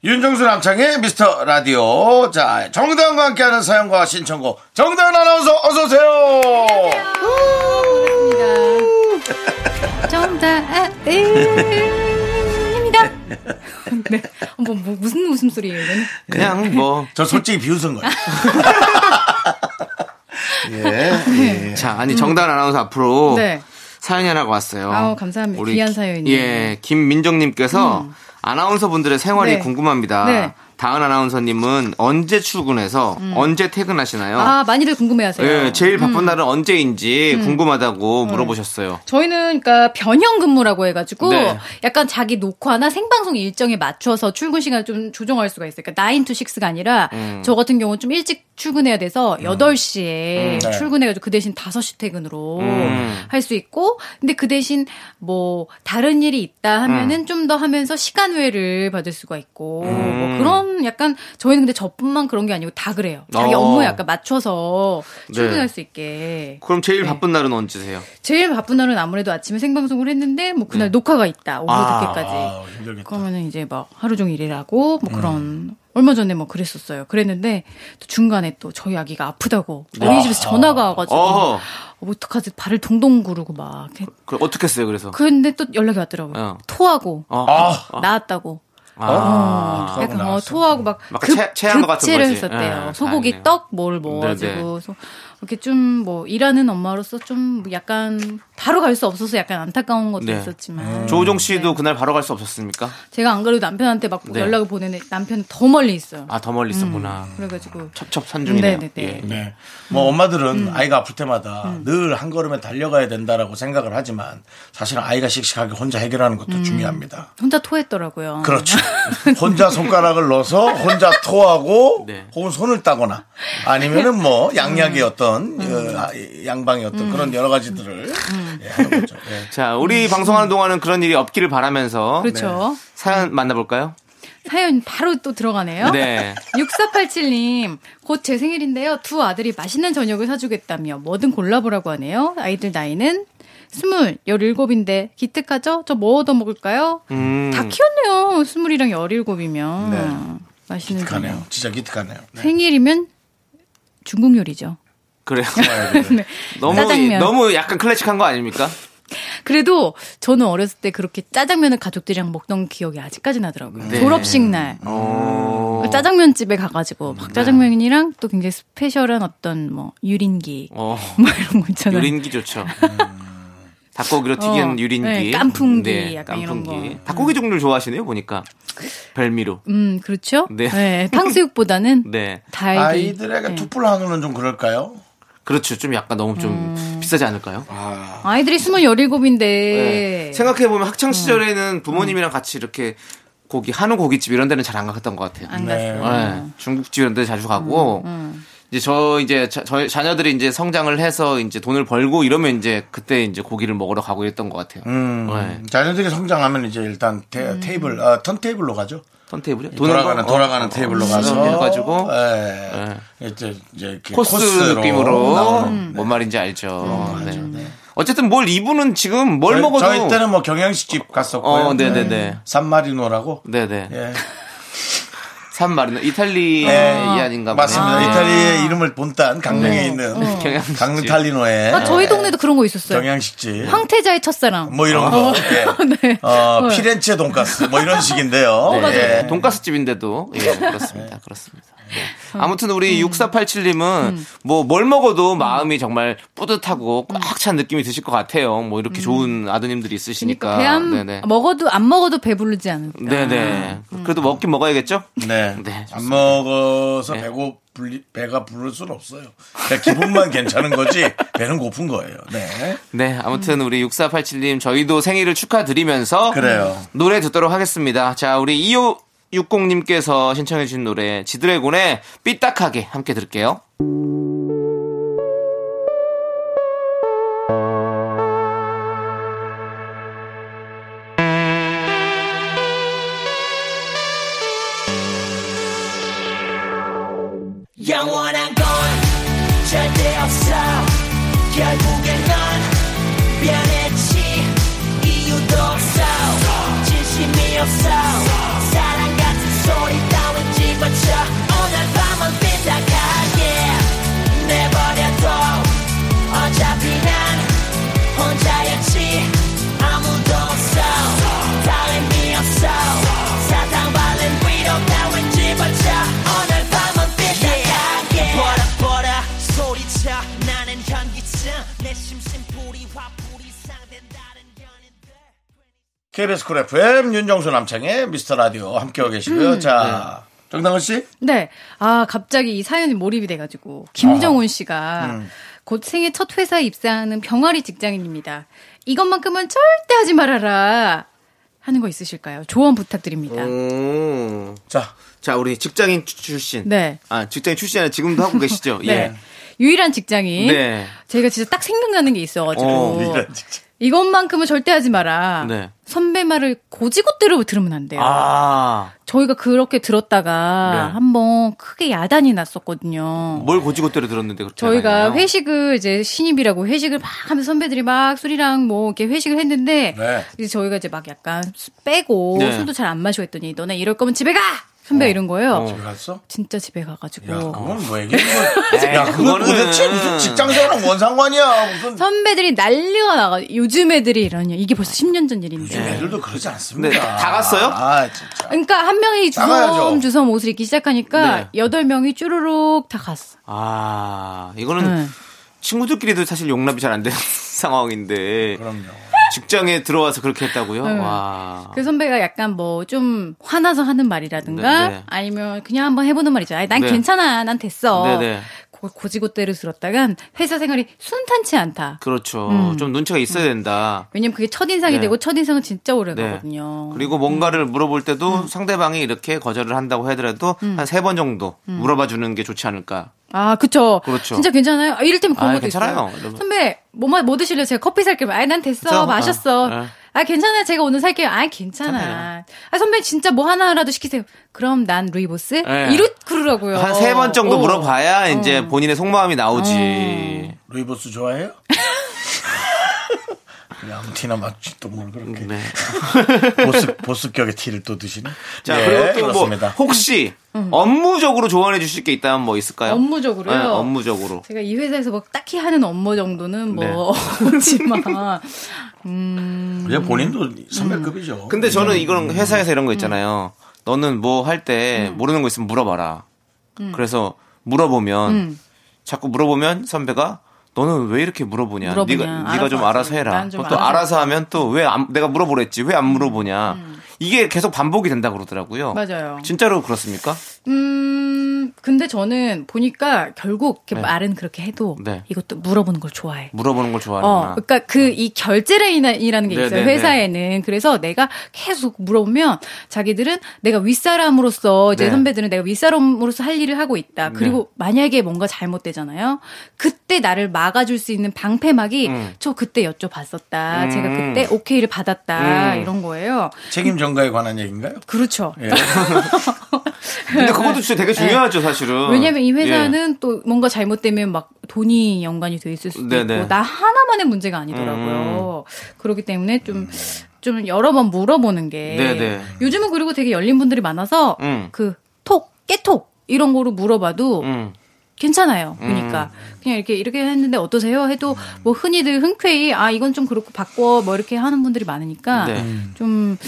윤정수 남창의 미스터 라디오 자 정다은과 함께하는 사연과 신청곡 정다은 아나운서 어서오세요 정다입니다. 네. 뭐, 뭐 무슨 웃음소리예요, 이거는? 그냥 뭐. 저 솔직히 비웃은 거예요 예, 예. 자, 아니, 정다은 아나운서 앞으로 네. 사연이 하나가 왔어요. 아우, 감사합니다. 귀한 기- 사연이네요. 예, 김민정님께서 아나운서 분들의 생활이 네. 궁금합니다. 네. 다은 아나운서님은 언제 출근해서 언제 퇴근하시나요? 아, 많이들 궁금해하세요. 예, 제일 바쁜 날은 언제인지 궁금하다고 물어보셨어요. 저희는 그러니까 변형 근무라고 해가지고 네. 약간 자기 녹화나 생방송 일정에 맞춰서 출근 시간을 좀 조정할 수가 있어요. 그러니까 9 to 6가 아니라 음. 저 같은 경우는 좀 일찍 출근해야 돼서 8시에 네. 출근해가지고 그 대신 5시 퇴근으로 음. 할수 있고 근데 그 대신 뭐 다른 일이 있다 하면은 음. 좀더 하면서 시간 외를 받을 수가 있고 뭐 그런 약간 저희는 근데 저뿐만 그런 게 아니고 다 그래요. 자기 어. 업무에 약간 맞춰서 네. 출근할 수 있게. 그럼 제일 네. 바쁜 날은 언제세요? 제일 바쁜 날은 아무래도 아침에 생방송을 했는데 뭐 그날 녹화가 있다 오후 네. 아, 늦게까지 아, 그러면은 이제 막 하루 종일 일하고 음. 뭐 그런 얼마 전에 뭐 그랬었어요 그랬는데 또 중간에 또 저희 아기가 아프다고 어린이집에서 전화가 와가지고 어허. 어, 어떡하지 발을 동동 구르고 막 이렇게. 그 어떻게 했어요, 그래서? 근데 또 연락이 왔더라고요 어. 토하고 어. 아, 나았다고 아. 약간 어. 토하고 막, 막 급, 체- 체한 것 같은 거지. 했었대요. 예, 소고기. 떡 뭘 먹어가지고 네 네. 이렇게 좀 뭐 일하는 엄마로서 좀 약간 바로 갈 수 없어서 약간 안타까운 것도 네. 있었지만 조우종 씨도 네. 그날 바로 갈 수 없었습니까? 제가 안 그래도 남편한테 막 네. 연락을 보내는데 남편은 더 멀리 있어요. 아, 더 멀리 있었구나. 그래가지고 첩첩산중이네요. 음. 네네네. 예. 네. 뭐 엄마들은 음. 아이가 아플 때마다 늘 한 걸음에 달려가야 된다라고 생각을 하지만 사실은 아이가 씩씩하게 혼자 해결하는 것도 음. 중요합니다. 혼자 토했더라고요. 그렇죠. 혼자 손가락을 넣어서 혼자 토하고 네. 혹은 손을 따거나 아니면은 뭐 양약의 어떤 어, 양방의 어떤 그런 여러 가지들을 예, 하는 거죠. 예. 자, 우리 방송하는 동안은 그런 일이 없기를 바라면서 음. 그렇죠. 사연 만나볼까요? 사연 바로 또 들어가네요. 네. 6487님, 곧 제 생일인데요. 두 아들이 맛있는 저녁을 사주겠다며 뭐든 골라보라고 하네요. 아이들 나이는 스물, 열일곱인데 기특하죠? 저 뭐 얻어 먹을까요? 음. 다 키웠네요. 스물이랑 열일곱이면. 네. 맛있는 기특하네요. 진짜 기특하네요. 네. 생일이면 중국 요리죠. 그래요. 네. 너무 짜장면. 너무 약간 클래식한 거 아닙니까? 그래도 저는 어렸을 때 그렇게 짜장면을 가족들이랑 먹던 기억이 아직까지 나더라고요. 네. 졸업식 날. 어. 그 짜장면 집에 가가지고 막 짜장면이랑 또 굉장히 스페셜한 어떤 뭐 유린기 어. 뭐 이런 거 있잖아요. 유린기 좋죠. 닭고기로 튀긴 어, 유린기. 네, 깐풍기 약간 이런 거. 닭고기 종류를 좋아하시네요, 보니까. 별미로. 음 그렇죠. 네. 네. 탕수육보다는 네. 달기. 아이들에게 네. 투뿔 한우는 좀 그럴까요? 그렇죠. 좀 약간 너무 좀 음. 비싸지 않을까요? 아 이들이 스물 열일곱인데 네. 생각해 보면 학창 시절에는 부모님이랑 같이 이렇게 고기, 한우 고깃집 이런 데는 잘 안 갔던 것 같아요. 안 네. 갔어요. 네. 중국집 이런 데 자주 가고, 이제 저 이제 자, 저희 자녀들이 이제 성장을 해서 이제 돈을 벌고 이러면 이제 그때 이제 고기를 먹으러 가고 이랬던 것 같아요. 음, 네. 자녀들이 성장하면 이제 일단 테, 테이블, 아, 턴테이블로 가죠. 턴테이블이요? 돌아가는 돌아가는 테이블로 가서 해가지고 예. 이제 이제 이렇게 코스 코스로 느낌으로 나오는. 뭔 말인지 알죠. 네. 어쨌든 뭘 이분은 지금 뭘 저희, 먹어도 저희 때는 뭐 경양식집 갔었고요. 어, 네네네. 산마리노라고. 네네. 예. 산마리노 이탈리 예. 이안인가 보네. 맞습니다. 예. 이탈리아의 이름을 본딴 강릉에 네. 있는 경양식집. 강릉 탈리노에 아, 저희 동네도 그런 거 있었어요. 경양식집. 황태자의 첫사랑. 뭐 이런 거. 예. 네. 어, 어. 피렌체 돈가스 뭐 이런 식인데요. 네. 예. 돈가스 집인데도 예, 그렇습니다. 그렇습니다. 아무튼 우리 음. 6487님은 뭐뭘 먹어도 마음이 정말 뿌듯하고 꽉 찬 느낌이 드실 것 같아요. 뭐 이렇게 좋은 아드님들이 있으시니까. 음. 그러니까 배안 네네. 먹어도 안 먹어도 배부르지 않을까. 네네. 음. 그래도 먹긴 먹어야겠죠? 네. 네, 안 먹어서 배고 불리, 배가 부를 수는 없어요. 그냥 기분만 괜찮은 거지 배는 고픈 거예요. 네. 네, 아무튼 우리 6487님 저희도 생일을 축하드리면서 그래요. 노래 듣도록 하겠습니다. 자, 우리 2560님께서 신청해주신 노래 지드래곤의 삐딱하게 함께 들을게요. 윤정수 남창의 미스터 라디오 함께하고 계시고요. 자, 정당은 씨? 네. 아, 갑자기 이 사연이 몰입이 돼가지고. 김정훈 씨가 곧 생애 첫 회사에 입사하는 병아리 직장인입니다. 이것만큼은 절대 하지 말아라. 하는 거 있으실까요? 조언 부탁드립니다. 오. 자, 자, 우리 직장인 출- 출신. 네. 아, 직장인 출신 아니라 지금도 하고 계시죠? 네. 예. 유일한 직장인. 네. 제가 진짜 딱 생각나는 게 있어가지고. 어, 이런 직장. 이것만큼은 절대 하지 마라. 네. 선배 말을 고지고대로 들으면 안 돼요. 아, 저희가 그렇게 들었다가 네. 한번 크게 야단이 났었거든요. 뭘 고지고대로 들었는데 그렇게 저희가 하나요? 회식을 이제 신입이라고 회식을 막 하면서 선배들이 막 술이랑 뭐 이렇게 회식을 했는데 네. 이제 저희가 이제 막 약간 수- 빼고 네. 술도 잘 안 마시고 했더니 너네 이럴 거면 집에 가! 선배가 이런 거예요. 집에 갔어? 진짜 집에 가가지고. 야, 그건 뭐 얘기해? 야, 그건 도대체 무슨 직장생활랑 뭔 상관이야? 무슨. 선배들이 난리가 나가. 요즘 애들이 이러냐. 이게 벌써 10년 전 일인데. 요즘 애들도 그러지 않습니다. 네, 다 갔어요? 아, 진짜. 그러니까 한 명이. 주섬 주섬 옷을 입기 시작하니까 네. 여덟 명이 쭈루룩 다 갔어. 아, 이거는 네. 친구들끼리도 사실 용납이 잘 안 되는 상황인데 그럼요. 직장에 들어와서 그렇게 했다고요? 네. 와. 그 선배가 약간 뭐 좀 화나서 하는 말이라든가 네, 네. 아니면 그냥 한번 해보는 말이죠. 아니, 난 네. 괜찮아, 난 됐어. 고, 고지고대로 들었다간 회사 생활이 순탄치 않다. 그렇죠. 음. 좀 눈치가 있어야 된다. 왜냐면 그게 첫인상이 네. 되고 첫인상은 진짜 오래 네. 가거든요. 그리고 뭔가를 물어볼 때도 음. 상대방이 이렇게 거절을 한다고 하더라도 한 세 번 정도 음. 물어봐 주는 게 좋지 않을까. 아, 그쵸. 그렇죠. 진짜 괜찮아요? 아, 이럴 때면 그런 아, 것도 괜찮아요. 있어요. 선배, 뭐, 마- 뭐 드실래요? 제가 커피 살게요. 아이, 난 됐어. 마셨어. 어, 네. 아, 괜찮아요. 제가 오늘 살게요. 아, 괜찮아. 괜찮아요. 아, 선배 진짜 뭐 하나라도 시키세요. 그럼 난 루이보스? 네. 이렇 그러라고요. 한 세 번 정도 어. 물어봐야 이제 본인의 속마음이 나오지. 루이보스 좋아해요? 그냥 아무 티나 맞지 또뭘 그렇게 네. 보스 보스격의 티를 또 드시네. 자, 예, 그리고 또뭐 그렇습니다. 혹시 업무적으로 조언해 주실 게 있다면 뭐 있을까요? 업무적으로요? 네, 업무적으로. 제가 이 회사에서 뭐 딱히 하는 업무 정도는 네. 뭐 없지만 그냥 본인도 선배급이죠. 음. 근데 저는 이런 회사에서 이런 거 있잖아요. 너는 뭐 할때 음. 모르는 거 있으면 물어봐라. 그래서 물어보면 음. 자꾸 물어보면 선배가 너는 왜 이렇게 물어보냐? 물어보냐. 네가 네가 좀. 알아서 해라. 그럼 또 알아서 알아서 하면 또 왜 내가 물어보랬지? 왜 안 물어보냐? 이게 계속 반복이 된다 그러더라고요. 음. 맞아요. 진짜로 그렇습니까? 음, 근데 저는 보니까 결국 이렇게 네. 말은 그렇게 해도 네. 이것도 물어보는 걸 좋아해. 물어보는 걸 좋아하는구나. 어, 그러니까 그 이 결제라인이라는 게 네, 있어요 네, 회사에는. 그래서 내가 계속 물어보면 자기들은 내가 윗사람으로서 이제 네. 선배들은 내가 윗사람으로서 할 일을 하고 있다. 그리고 만약에 뭔가 잘못되잖아요. 그때 나를 막아줄 수 있는 방패막이 음. 저 그때 여쭤봤었다. 음. 제가 그때 오케이를 받았다. 음. 이런 거예요. 책임 전가에 관한 얘기인가요? 그렇죠. 예. 근데 그것도 진짜 되게 중요하죠, 사실은. 왜냐면 이 예. 회사는 또 뭔가 잘못되면 막 돈이 연관이 돼 있을 수도 네네. 있고 나 하나만의 문제가 아니더라고요. 그렇기 때문에 좀좀 여러 번 물어보는 게 네네. 요즘은 그리고 되게 열린 분들이 많아서 음. 그톡 깨톡 이런 거로 물어봐도 음. 괜찮아요. 그러니까 그냥 이렇게 이렇게 했는데 어떠세요? 해도 뭐 흔히들 흔쾌히 아 이건 좀 그렇고 바꿔 뭐 이렇게 하는 분들이 많으니까 네. 좀.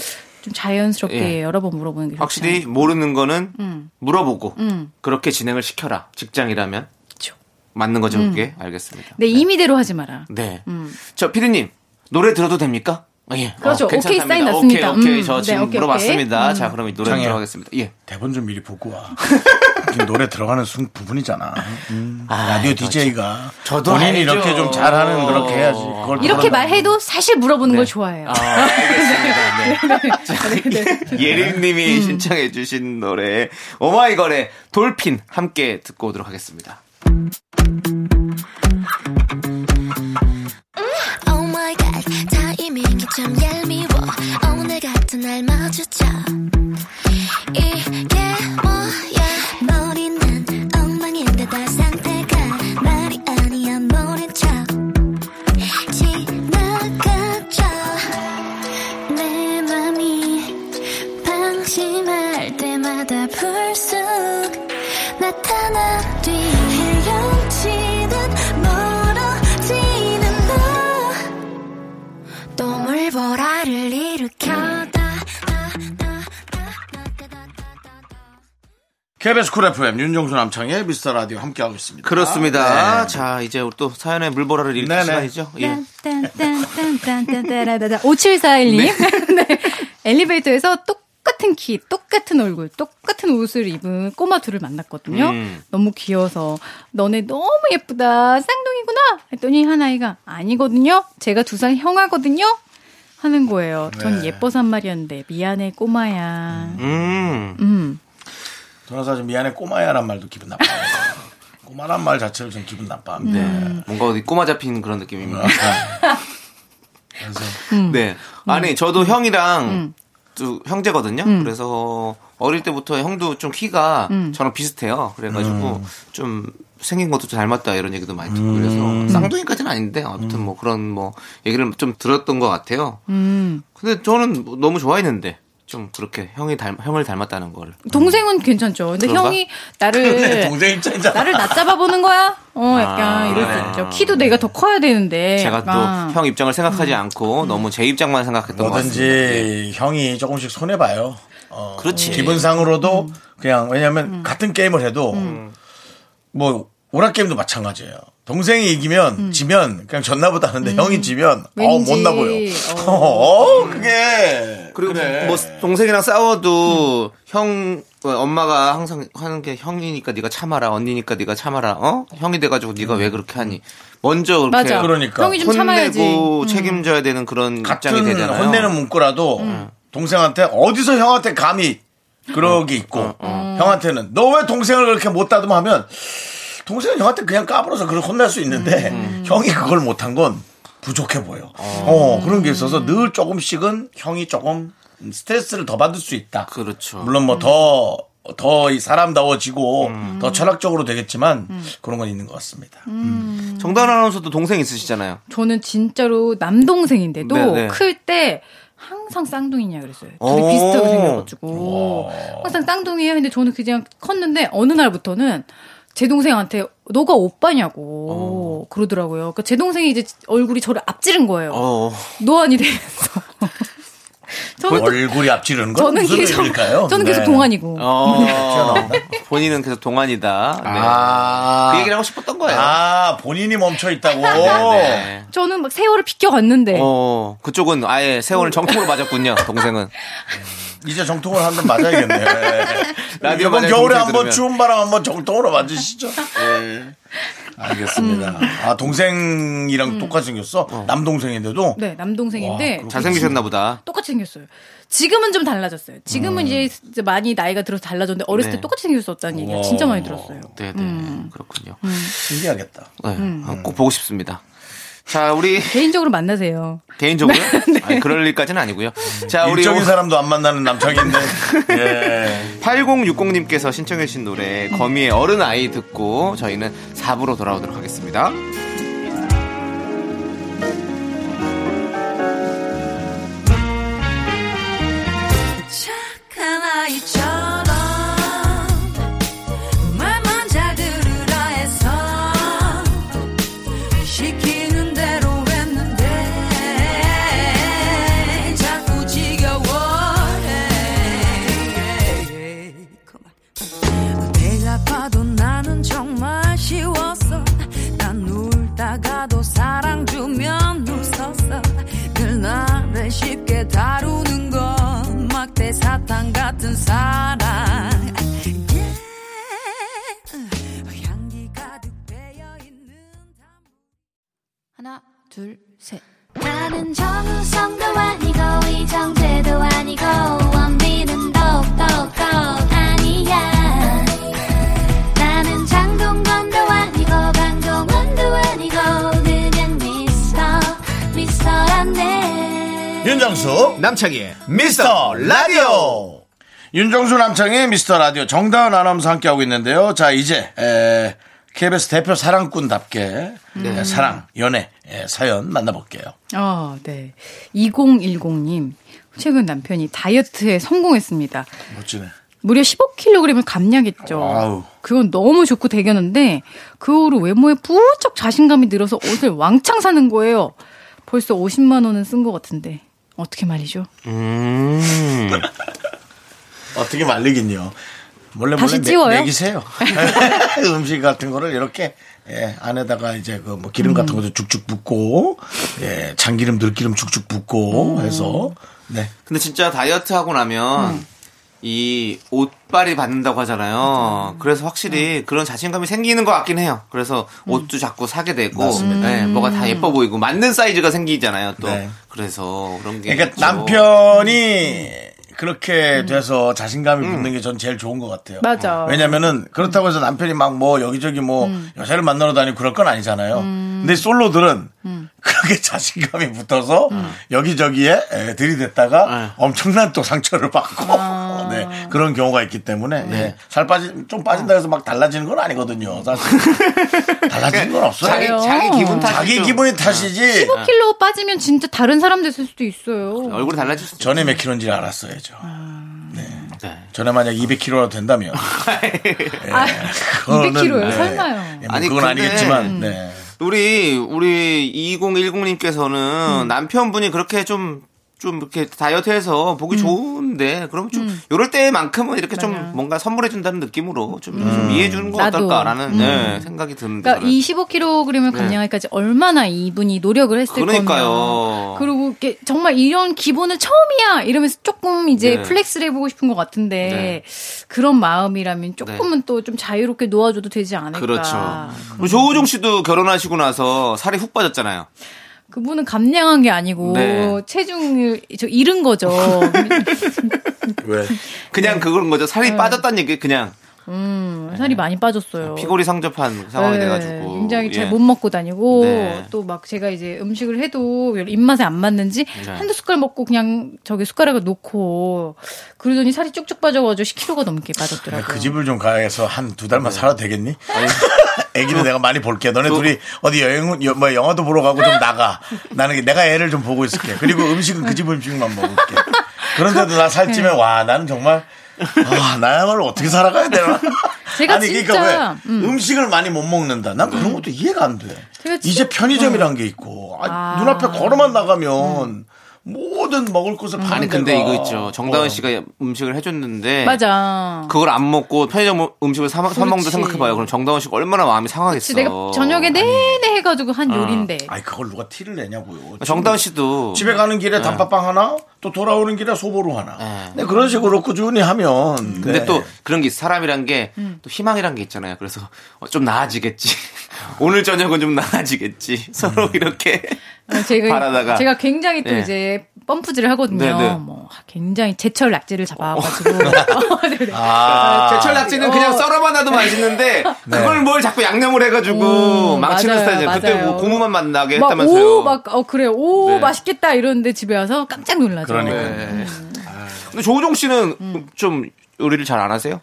좀 자연스럽게 예. 여러 번 물어보는 게 좋죠. 확실히 모르는 거는 음. 물어보고 음. 그렇게 진행을 시켜라. 직장이라면 그쵸. 맞는 거죠, 그게 알겠습니다. 네, 임의대로 하지 마라. 네. 음. 저 피디님 노래 들어도 됩니까? 아, 예. 그렇죠. 어, 오케이. 사인 났습니다. 오케이, 오케이. 음. 저 네, 지금 오케이, 물어봤습니다. 오케이. 자, 그럼 이 노래. 들어가겠습니다. 예. 대본 좀 미리 보고 와. 지금 노래 들어가는 순 부분이잖아. 음, 아, 라디오 저- DJ가 저도 본인이 알죠. 이렇게 좀 잘하는 그렇게 해야지. 그걸 이렇게 말해도 사실 물어보는 걸 좋아해요. 아, 알겠습니다. 네. 예림님이 신청해주신 노래 오마이걸의 돌핀 함께 듣고 오도록 하겠습니다. Oh KBS 쿨 FM 윤정수 남창희의 미스터 라디오 함께하고 있습니다. 그렇습니다. 네. 자, 이제 우리 또 사연의 물보라를 읽을 네네. 시간이죠. 예. 딴딴딴딴딴따라따다 5741님. 네. 엘리베이터에서 똑같은 키, 똑같은 얼굴, 똑같은 옷을 입은 꼬마 둘을 만났거든요. 음. 너무 귀여워서 너네 너무 예쁘다. 쌍둥이구나. 했더니 한 아이가 아니거든요. 제가 두 살 형하거든요. 하는 거예요. 전 네. 예뻐서 한 말이었는데 미안해 꼬마야. 음. 음. 저는 사실 미안해 꼬마야란 말도 기분 나빠요. 꼬마란 말 자체를 좀 기분 나빠합니다. 음. 뭔가 어디 꼬마 잡힌 그런 느낌입니다. 그래서 네. 아니, 저도 형이랑 음. 또 형제거든요. 그래서 어릴 때부터 형도 좀 키가 음. 저랑 비슷해요. 그래가지고 좀 생긴 것도 좀 닮았다 이런 얘기도 많이 듣고 음. 그래서 쌍둥이까지는 아닌데 아무튼 뭐 그런 뭐 얘기를 좀 들었던 것 같아요. 음. 근데 저는 뭐 너무 좋아했는데 좀 그렇게 형이 닮 형을 닮았다는 걸. 동생은 괜찮죠. 근데 그런가? 형이 나를 네, 동생 입장이잖아. 나를 낮잡아 보는 거야? 어, 약간 아, 이럴. 수 있죠. 키도 내가 더 커야 되는데. 제가. 또 형 입장을 생각하지 않고 너무 제 입장만 생각했던 것 같습니다. 예. 뭐든지 형이 조금씩 손해 봐요. 어, 그렇지. 기분상으로도 음. 그냥 왜냐하면 같은 게임을 해도 뭐 오락 게임도 마찬가지예요. 동생이 이기면 지면 그냥 졌나보다 하는데 형이 지면 어 음. 왠지, 못나 보여. 어. 어 그게 그리고 그래. 뭐 동생이랑 싸워도 형 어, 엄마가 항상 하는 게 형이니까 네가 참아라 언니니까 네가 참아라 어 형이 돼가지고 네가 왜 그렇게 하니 먼저 그렇게 맞아. 그러니까. 형이 좀 참아야지. 혼내고 책임져야 되는 그런 입장이 같은 되잖아요. 혼내는 문구라도 동생한테 어디서 형한테 감히 그러기 있고 형한테는 너 왜 동생을 그렇게 못 다듬어 하면 동생은 형한테 그냥 까불어서 그걸 혼날 수 있는데 형이 그걸 못한 건 부족해 보여. 어, 그런 게 있어서 늘 조금씩은 형이 조금 스트레스를 더 받을 수 있다. 그렇죠. 물론 뭐더더 사람다워지고 더 철학적으로 되겠지만 그런 건 있는 것 같습니다. 정다은 아나운서도 동생 있으시잖아요. 저는 진짜로 남동생인데도 네네. 클때 항상 쌍둥이냐 그랬어요. 오. 둘이 비슷하게 생겨가지고. 항상 쌍둥이에요. 근데 저는 그냥 컸는데 어느 날부터는 제 동생한테 너가 오빠냐고 그러더라고요. 그러니까 제 동생이 이제 얼굴이 저를 앞지른 거예요. 어. 노안이 되면서. 저는 또 얼굴이 앞지르는 건 저는 무슨 계속 의미일까요? 저는 계속 네. 동안이고. 어. 본인은 계속 동안이다. 네. 아. 그 얘기를 하고 싶었던 거예요. 아, 본인이 멈춰 있다고? 네. 저는 막 세월을 비껴갔는데 어, 그쪽은 아예 세월을 정통으로 맞았군요, 동생은. 이제 정통을 한 번 맞아야겠네. 라디오 이번 겨울에 한번 들으면. 추운 바람 한번 정통으로 맞으시죠. 네. 알겠습니다. 아, 동생이랑 똑같이 생겼어? 남동생인데도? 네 남동생인데 와, 잘생기셨나 보다. 똑같이 생겼어요. 지금은 좀 달라졌어요. 지금은 이제 이제 많이 나이가 들어서 달라졌는데 어렸을 네. 때 똑같이 생겼었다는 얘기를 진짜 많이 들었어요. 네, 네. 그렇군요. 신기하겠다. 네, 아, 꼭 보고 싶습니다. 자, 우리 개인적으로 만나세요. 개인적으로 아니, 그럴 일까지는 아니고요. 자, 우리 일적인 사람도 안 만나는 남창인데. 예. 8060님께서 신청해 주신 노래 거미의 어른 아이 듣고 저희는 4부로 돌아오도록 하겠습니다. 다루는 건 막대 사탕 같은 사랑. Yeah. 향기 가득 배어있는 하나 둘셋. 나는 정우성도 아니고 이정재도 아니고 원빈은 더욱더욱 윤정수 남창희의 미스터 라디오 윤정수 남창희의 미스터 라디오 정다은 아나운서 함께하고 있는데요 자 이제 에, KBS 대표 사랑꾼답게 에, 사랑 연애 에, 사연 만나볼게요 어, 네. 2010님. 최근 남편이 다이어트에 성공했습니다. 멋지네 무려 15kg을 감량했죠. 와우. 그건 너무 좋고 대견한데 그 후로 외모에 부쩍 자신감이 늘어서 옷을 왕창 사는 거예요. 벌써 50만 원은 쓴 것 같은데 어떻게 말이죠? 음. 어떻게 말리긴요 몰래 다시 몰래 찌워요? 내, 기세요 음식 같은 거를 이렇게 예, 안에다가 이제 그 뭐 기름 같은 것도 죽죽 붓고 예, 참기름 들기름 죽죽 붓고 해서 네 근데 진짜 다이어트 하고 나면 음. 이 옷빨이 받는다고 하잖아요. 그래서 확실히 그런 자신감이 생기는 것 같긴 해요. 그래서 음. 옷도 자꾸 사게 되고. 네, 뭐가 다 예뻐 보이고 맞는 사이즈가 생기잖아요. 또 네. 그래서 그런 게 그러니까 있죠. 남편이 그렇게 돼서 자신감이 붙는 게 전 제일 좋은 것 같아요. 음. 맞아. 왜냐면은 그렇다고 해서 남편이 막 뭐 여기저기 뭐 음. 여자를 만나러 다니고 그럴 건 아니잖아요. 근데 솔로들은 음. 그렇게 자신감이 붙어서 여기저기에 에, 들이댔다가 네. 엄청난 또 상처를 받고 아. 네, 그런 경우가 있기 때문에 예, 살 빠지 좀 빠진다 해서 막 달라지는 건 아니거든요. 사실 달라지는 건 없어요. 자기. 자기 기분 탓이죠. 자기 기분이 탓이지. 15kg 빠지면 진짜 다른 사람 됐을 수도 있어요. 얼굴이 달라질 수 있죠. 전에 몇 킬로인지 알았어야죠. 네. 전에 만약 200kg라도 된다면. 아, 그거는, 200kg요? 네. 설마요. 예, 뭐 아니, 그건 근데- 아니겠지만, 네. 우리 우리 2010님께서는 음. 남편분이 그렇게 좀 좀 이렇게 다이어트해서 보기 좋은데 그럼 좀 음. 요럴 때만큼은 이렇게 좀 맞아요. 뭔가 선물해 준다는 느낌으로 좀, 좀 이해해 주는 거. 어떨까라는 음. 네, 생각이 드는데 그러니까 저는. 이 15kg을 감량하기까지 얼마나 이분이 노력을 했을 그러니까요. 거냐. 그리고 이게 정말 이런 기본은 처음이야 이러면서 조금 이제 네. flex를 해보고 싶은 것 같은데 그런 마음이라면 조금은 또 좀 자유롭게 놓아줘도 되지 않을까. 네. 그렇죠. 그리고 조우종 씨도 결혼하시고 나서 살이 훅 빠졌잖아요. 그분은 감량한 게 아니고 네. 체중을 저 잃은 거죠. 왜? 그냥 그런 거죠. 살이 네. 빠졌다는 얘기 그냥 음, 살이 많이 빠졌어요. 피골이 상접한 상황이 네, 돼가지고 굉장히 예. 잘못 먹고 다니고 네. 또막 제가 이제 음식을 해도 입맛에 안 맞는지 네. 한두 숟갈 먹고 그냥 저기 숟가락을 놓고 그러더니 살이 쭉쭉 빠져가지고 10kg가 넘게 빠졌더라고요. 그 집을 좀 가서 한 두 달만 살아도 되겠니? 애기는 내가 많이 볼게. 너네 둘이 어디 여행, 여- 뭐 영화도 보러 가고 좀 나가. 나는 내가 애를 좀 보고 있을게. 그리고 음식은 그 집 음식만 먹을게. 그런데도 나 살찌면 와, 나는 정말 아, 나야말로 어떻게 살아가야 되나? 제가 아니, 진짜, 그러니까 왜 음. 식을 많이 못 먹는다. 난 그런 것도 이해가 안 돼. 제가 이제 편의점이란 게 있고, 아, 아. 눈앞에 걸어만 나가면 모든 먹을 것을 파는 아니 근데 데가. 이거 있죠. 정다은 어. 씨가 음식을 해줬는데 맞아. 그걸 안 먹고 편의점 음식을 사, 사 먹는다. 생각해봐요. 그럼 정다은 씨가 얼마나 마음이 상하겠어. 그치, 내가 저녁에 내내 해가지고 한 요리인데. 아니, 그걸 누가 티를 내냐고요. 정다은 씨도 집에 가는 길에 단팥빵 하나, 또 돌아오는 길에 소보루 하나. 네. 네, 그런 식으로 꾸준히 하면. 근데 네. 또 그런 게 있어. 사람이란 게또 음. 희망이란 게 있잖아요. 그래서 어, 좀 나아지겠지. 오늘 저녁은 좀 나아지겠지. 서로 이렇게 어, 제가, 바라다가. 제가 굉장히 또 네. 이제 펌프질을 하거든요. 네, 네. 뭐 굉장히 제철 낙지를 잡아가지고. 네, 네. 아, 제철 낙지는 그냥 어. 썰어만 놔도 맛있는데 그걸 뭘 자꾸 양념을 해가지고 음, 망치는 맞아요, 스타일이에요. 그때 맞아요. 뭐 고무만 만나게 막, 했다면서요. 오, 막, 어, 그래. 오, 네. 맛있겠다. 이러는데 집에 와서 깜짝 놀라죠. 그러니까. 네. 근데 조우종 씨는 음. 좀 요리를 잘 안 하세요?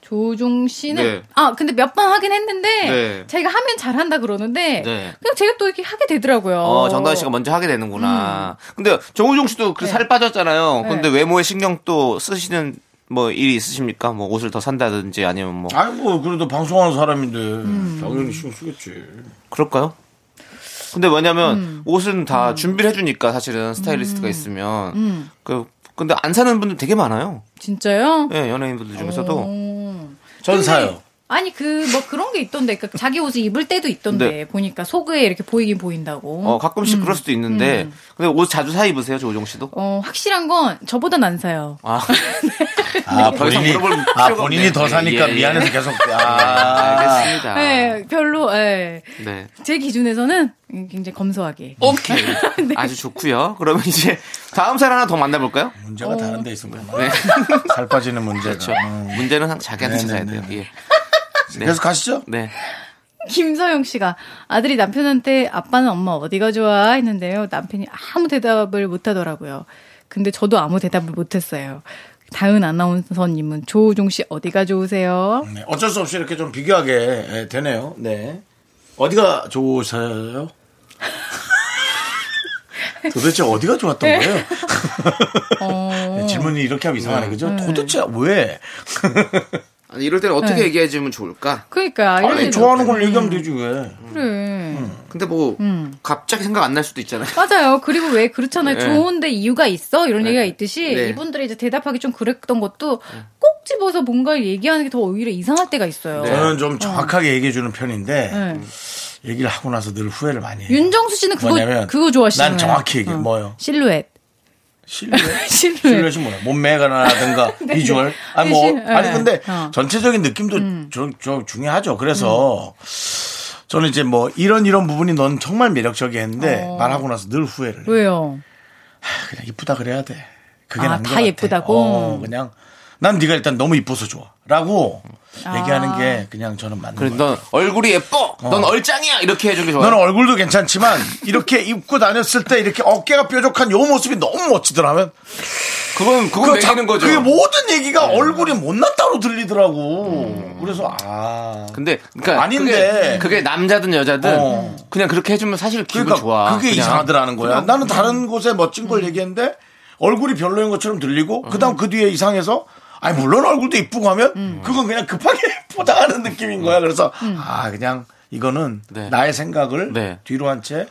조종 씨는 네. 아 근데 몇 번 하긴 했는데 네. 자기가 하면 잘한다 그러는데 네. 그냥 제가 또 이렇게 하게 되더라고요. 어, 정다은 씨가 먼저 하게 되는구나. 근데 정우종 씨도 그 음. 네. 살 빠졌잖아요. 네. 근데 외모에 신경 또 쓰시는 뭐 일이 있으십니까? 뭐 옷을 더 산다든지 아니면 뭐 아니, 뭐, 그래도 방송하는 사람인데, 음. 당연히 신경 쓰겠지. 그럴까요? 근데 뭐냐면 음. 옷은 다 준비를 해주니까 사실은 스타일리스트가 있으면 음. 그 근데 안 사는 분들 되게 많아요. 진짜요? 예, 연예인분들 중에서도 어. 전 사요. 아니 그 뭐 그런 게 있던데 그러니까 자기 옷을 입을 때도 있던데 네. 보니까 속에 이렇게 보이긴 보인다고. 어, 가끔씩 그럴 수도 있는데 음. 근데 옷 자주 사 입으세요, 조우종 씨도? 어, 확실한 건 저보단 안 사요. 아, 아, 더 이상 본인이, 아, 본인이 없네요. 더 사니까 예, 예. 미안해서 계속. 아, 알겠습니다. 네, 별로, 예. 네. 제 기준에서는 굉장히 검소하게. 오케이. 네. 아주 좋고요. 그러면 이제 다음 사연 하나 더 만나볼까요? 문제가 다른 데 있으면. 네. 살 빠지는 문제가. 그렇죠. 음. 문제는 항상 자기한테 네, 찾아야 네, 돼요. 네. 예. 계속 가시죠. 네. 김서영 씨가 아들이 남편한테 아빠는 엄마 어디가 좋아 했는데요. 남편이 아무 대답을 못 하더라고요. 근데 저도 아무 대답을 못 했어요. 다은 아나운서님은 조우종 씨 어디가 좋으세요? 네, 어쩔 수 없이 이렇게 좀 비교하게 예, 되네요. 네. 어디가 좋으셔요? 도대체 어디가 좋았던 거예요? 네, 질문이 이렇게 하면 이상하네, 그죠? 도대체 왜? 아니, 이럴 때는 어떻게 네. 얘기해 주면 좋을까? 그러니까 이런 아니, 좋아하는 걸 얘기하면 되지, 왜? 그래. 근데 뭐 갑자기 생각 안 날 수도 있잖아요. 맞아요. 그리고 왜 그렇잖아요. 네. 좋은데 이유가 있어 이런 네. 얘기가 있듯이 네. 이분들이 이제 대답하기 좀 그랬던 것도 꼭 집어서 뭔가 얘기하는 게 더 오히려 이상할 때가 있어요. 저는 좀 정확하게 얘기해 주는 편인데, 네. 얘기를 하고 나서 늘 후회를 많이 해요. 윤정수 씨는 그거 뭐냐면 그거 좋아하시잖아요. 난 정확히 얘기해. 뭐요? 실루엣. 실루엣? 실루엣. 실루엣 이 뭐야? 몸매가라든가 비주얼? 아니 뭐 실- 아니 네. 근데 어. 전체적인 느낌도 저, 저 중요하죠. 그래서 저는 이제 뭐 이런 이런 부분이 넌 정말 매력적이 했는데 말하고 나서 늘 후회를. 해. 왜요? 그냥 이쁘다 그래야 돼. 그게 아, 다. 예쁘다고? 어, 그냥 난 네가 일단 너무 이뻐서 좋아라고 얘기하는 게 그냥 저는 맞는 그래, 거예요. 넌 얼굴이 예뻐! 넌 얼짱이야! 이렇게 해주는 게 좋아요. 너는 얼굴도 괜찮지만 이렇게 입고 다녔을 때 이렇게 어깨가 뾰족한 요 모습이 너무 멋지더라면 그건, 그건 자- 매기는 거죠. 그게 모든 얘기가 얼굴이 못났다로 들리더라고. 그래서 아 근데, 그니까. 아닌데. 그게, 그게 남자든 여자든 어. 그냥 그렇게 해주면 사실 기분 그러니까 좋아. 그게 그냥. 이상하더라는 거야. 나는 다른 곳에 멋진 걸 얘기했는데 얼굴이 별로인 것처럼 들리고 그다음 그 뒤에 이상해서 아니 물론 얼굴도 이쁘고 하면 그건 그냥 급하게 포장하는 느낌인 거야. 그래서 아 그냥 이거는 네. 나의 생각을 네. 뒤로 한 채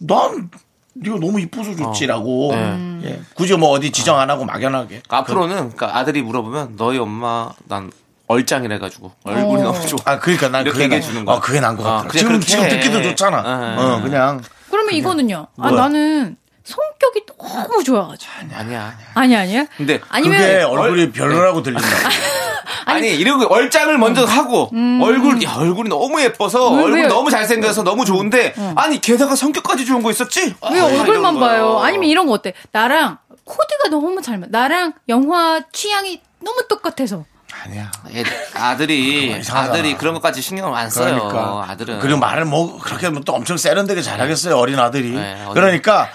난 네가 너무 이뻐서 좋지라고 네. 예. 굳이 뭐 어디 지정 안 하고 막연하게 앞으로는, 그러니까 아들이 물어보면 너희 엄마, 난 얼짱이래 가지고 얼굴이 너무 좋아. 아 그러니까 난 그게 얘기해 난, 주는 거야. 어, 그게 난것 어, 같아. 그냥 지금 그렇게 지금 해. 듣기도 좋잖아. 네. 어 그냥 그러면 이거는요. 아 뭐야? 나는 성격이 너무 좋아가지고. 아니야. 아니 아니야? 근데 아니면 그게 얼굴이 별로라고 들린다. 아니, 이런 거 얼짱을 먼저 하고 얼굴 야 얼굴이 너무 예뻐서 왜, 얼굴 왜? 너무 잘생겨서 너무 좋은데 아니 게다가 성격까지 좋은 거 있었지? 왜 아, 얼굴만 봐요? 아니면 이런 거 어때? 나랑 코드가 너무 잘 맞. 나랑 영화 취향이 너무 똑같아서. 아니야. 애- 아들이. 아들이 그런 것까지 신경을 안 써요. 그러니까 아들은 그리고 말을 뭐 그렇게 또 엄청 세련되게 잘하겠어요 어린 아들이. 네, 그러니까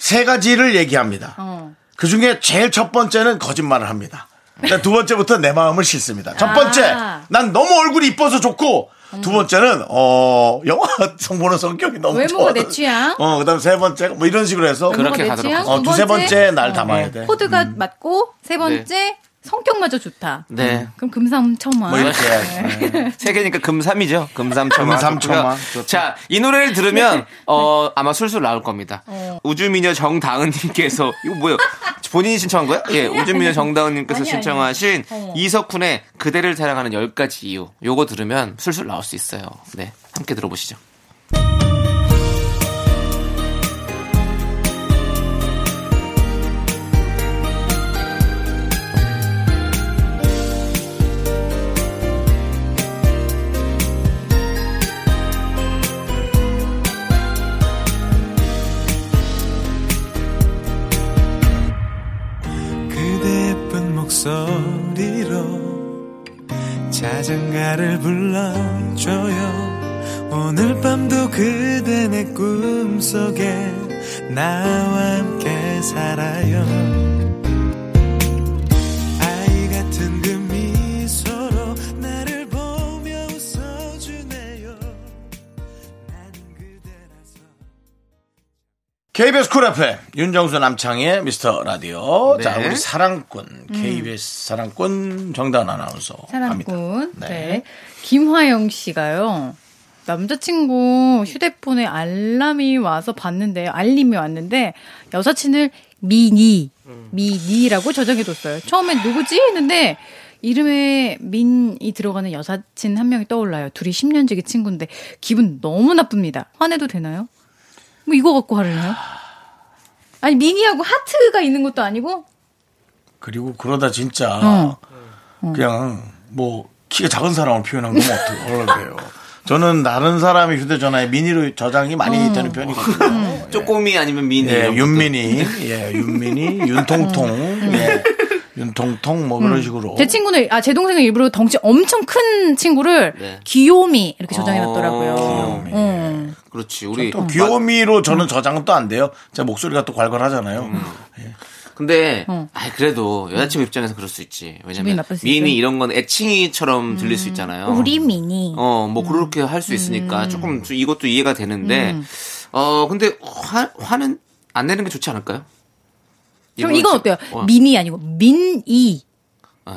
세 가지를 얘기합니다. 어. 그 중에 제일 첫 번째는 거짓말을 합니다. 그러니까 두 번째부터 내 마음을 싣습니다. 첫 번째, 아. 난 너무 얼굴이 이뻐서 좋고, 두 번째는, 어, 영화 성보는 성격이 너무 외모가 좋아. 내 취향. 어, 그 다음 세 번째, 뭐 이런 식으로 해서. 그렇게 가도록. 어, 두 두세 번째, 날 어, 담아야 돼. 코드가 맞고 세 번째 성격마저 좋다. 네. 그럼 금상첨화. 뭐 이렇게 해야지. 네. 세 개니까 금삼이죠. 금삼첨화. 금삼첨화. 좋고요. 자, 이 노래를 들으면 어 아마 술술 나올 겁니다. 어. 우주미녀 정다은님께서 이거 뭐예요? 본인이 신청한 거야? 예, 우주미녀 정다은님께서 아니, 아니. 신청하신 어. 이석훈의 그대를 사랑하는 10가지 이유. 요거 들으면 술술 나올 수 있어요. 네, 함께 들어보시죠. 목소리로 자장가를 불러줘요. 오늘 밤도 그대 내 꿈속에 나와 함께 살아요 KBS 쿨 FM 윤정수 남창의 미스터 라디오. 네. 자, 우리 사랑꾼 KBS 사랑꾼 정다은 아나운서. 사랑꾼. 네. 네. 김화영 씨가요. 남자친구 휴대폰에 알람이 와서 봤는데 알림이 왔는데 여사친을 미니 미니라고 저장해뒀어요. 처음엔 누구지 했는데 이름에 민이 들어가는 여사친 한 명이 떠올라요. 둘이 10년지기 친구인데 기분 너무 나쁩니다. 화내도 되나요? 뭐 이거 갖고 화를 내요? 아니 미니하고 하트가 있는 것도 아니고 그리고 그러다 진짜 어. 그냥 뭐 키가 작은 사람을 표현한 거면 어떻게 그래요? 저는 다른 사람의 휴대전화에 미니로 저장이 많이 되는 편이거든요. 쪼꼬미 아니면 미니. 예. 윤민이, 예, 윤민이, 윤통통, 예, 윤통통 뭐 그런 식으로. 제 친구는 아 제 동생은 일부러 덩치 엄청 큰 친구를 네. 귀요미 이렇게 저장해 놨더라고요. 귀요미. 음. 그렇지. 우리 또 귀요미로 저는 저장은 또 안 돼요. 제 목소리가 또 괄괄하잖아요. 근데 어. 아 그래도 여자친구 입장에서 그럴 수 있지. 왜냐면 미니? 음. 이런 건 애칭이처럼 들릴 수 있잖아요. 우리 미니. 어, 뭐 그렇게 할 수 있으니까 조금 좀 이것도 이해가 되는데 어, 근데 화, 화는 안 내는 게 좋지 않을까요? 그럼 이건 지- 어때요? 어, 민이 아니고 민이. 네.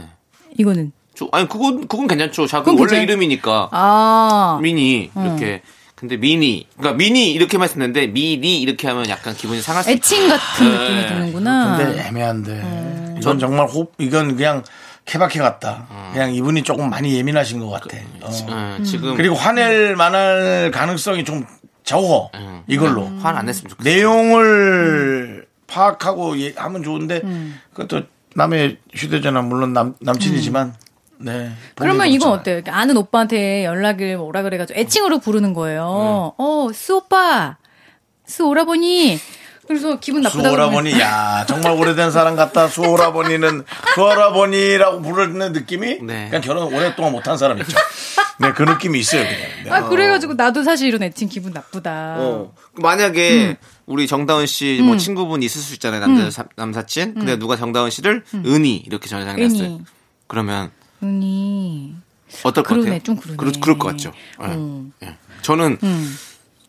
이거는 저- 아니 그건 그건 괜찮죠. 자기 그건 원래 괜찮- 이름이니까 아 미니 이렇게. 근데 미니, 그러니까 미니 이렇게만 쓰는데 미니 이렇게 하면 약간 기분이 상할 수있 애칭 같은 느낌이 네. 드는구나. 근데 애매한데. 음. 이건 정말 호, 이건 그냥 케바케 같다. 그냥 이분이 조금 많이 예민하신 것 같아. 어. 어, 지금 그리고 화낼 만할 가능성이 좀 적어. 이걸로. 화는 안 냈으면 좋겠어. 내용을 파악하고 예- 하면 좋은데 그것도 남의 휴대전화 물론 남, 남친이지만 네. 그러면 이건. 어때요? 아는 오빠한테 연락을 뭐라 그래가지고 애칭으로 부르는 거예요. 네. 어, 스 오빠, 스 오라버니. 그래서 기분 나쁘다고. 수오라버니, 야, 정말 오래된 사람 같다. 수오라버니는, 수오라버니라고 부르는 느낌이? 네. 그냥 결혼 오랫동안 못한 사람 있죠. 네, 그 느낌이 있어요, 그냥. 네. 아, 그래가지고 나도 사실 이런 애칭 기분 나쁘다. 어. 만약에 음. 우리 정다은 씨뭐 친구분 있을 수 있잖아요. 남자 사- 남사친. 근데 누가 정다은 씨를 은희 이렇게 저장했어요. 음. 은희. 그러면 은이. 어떨 것 같아요? 좀 그러네. 그럴, 그럴 것 같죠. 예. 음. 예. 저는 음.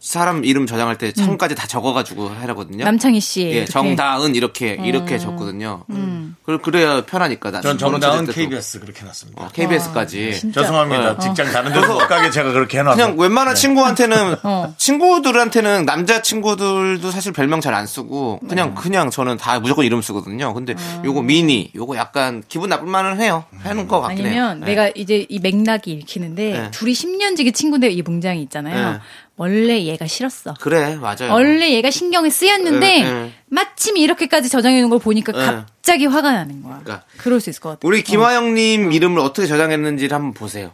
사람 이름 저장할 때 성까지 다 적어가지고 하거든요. 남창희 씨. 예, 이렇게. 음. 정다은 이렇게 이렇게 적거든요. 그 그래야 편하니까. 나 전 정다은. KBS 그렇게 해놨습니다. 어, KBS까지. 진짜. 죄송합니다. 어. 직장 다른 데서 못 가게 제가 그렇게 해놔서. 그냥 웬만한 친구한테는 어. 친구들한테는 남자 친구들도 사실 별명 잘 안 쓰고 그냥 네. 그냥 저는 다 무조건 이름 쓰거든요. 근데 요거 미니 요거 약간 기분 나쁠 만은 해요. 하는 것 같긴 해요. 아니면 네. 내가 이제 이 맥락이 읽히는데 네. 둘이 10년 지기 친구인데 이 문장이 있잖아요. 네. 원래 얘가 싫었어. 그래 맞아요. 원래 얘가 신경이 쓰였는데 네, 네. 마침 이렇게까지 저장해 놓은 걸 보니까 네. 갑자기 화가 나는 거야. 그러니까. 그럴 수 있을 것 같아. 우리 김화영님 이름을 어떻게 저장했는지를 한번 보세요.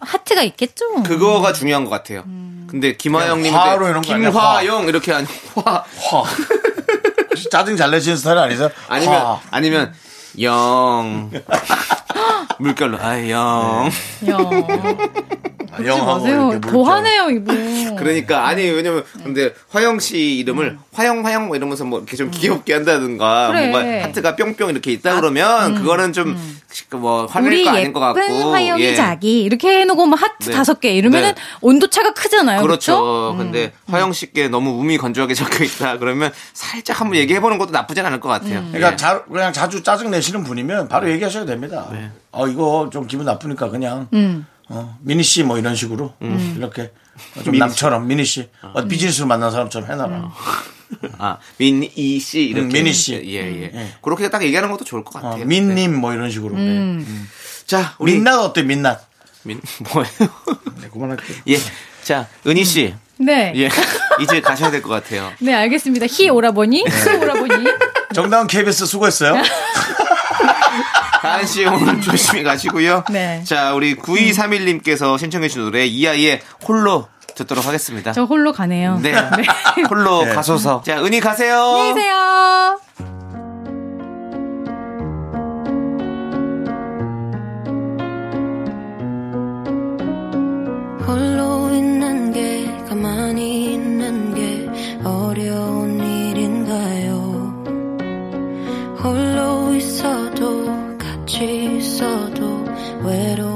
하트가 있겠죠. 그거가 중요한 것 같아요. 음. 근데 김화영님 화로 이런 거 아니야? 김화영 이렇게 아니 화 화. 짜증 잘 내시는 스타일 아니세요? 아니면 화. 아니면 영 물결로 아영 야, 아, 하지 마세요. 더 화내요 이분. 그러니까 아니 왜냐면 근데 화영 씨 이름을 화영 화영 뭐 이러면서 뭐 이렇게 좀 귀엽게 한다든가 음. 그래. 아, 음. 뭔가 하트가 뿅뿅 이렇게 있다 그러면 그거는 좀뭐 화낼 거 아닌 것 같고 화영이 예. 자기 이렇게 해놓고 뭐 하트 네. 다섯 개 이러면은 네. 온도 차가 크잖아요. 그렇죠. 그렇죠? 근데 화영 씨께 너무 음이 건조하게 적혀 있다 그러면 살짝 한번 얘기해 보는 것도 나쁘진 않을 것 같아요. 그러니까 예. 자, 그냥 자주 짜증 내시는 분이면 바로 얘기하셔도 됩니다. 네. 어 이거 좀 기분 나쁘니까 그냥 음. 어, 미니 씨 뭐 이런 식으로 이렇게 좀 남처럼 미니 씨 어, 비즈니스로 만난 사람처럼 해놔라. 아 민이 씨 이렇게 음, 민희 씨. 예 예 예. 그렇게 딱 얘기하는 것도 좋을 것 어, 같아요. 민님 뭐 이런 식으로. 음. 네. 자 우리 민낯 어때 민낯? 민 뭐예요? 네, 그만할게요. 예. 자 은희 씨. 네. 예. 이제 가셔야 될 것 같아요. 네, 알겠습니다. 히 오라버니, 수 오라버니. 정다운 KBS 수고했어요. 다은 씨 오늘 조심히 가시고요. 네. 자, 우리 9231님께서 신청해주신 노래 이아이의 홀로 듣도록 하겠습니다. 저 홀로 가네요. 네. 홀로 네. 가소서. 자, 은희 가세요. 안녕히 계세요. 있어도 외로운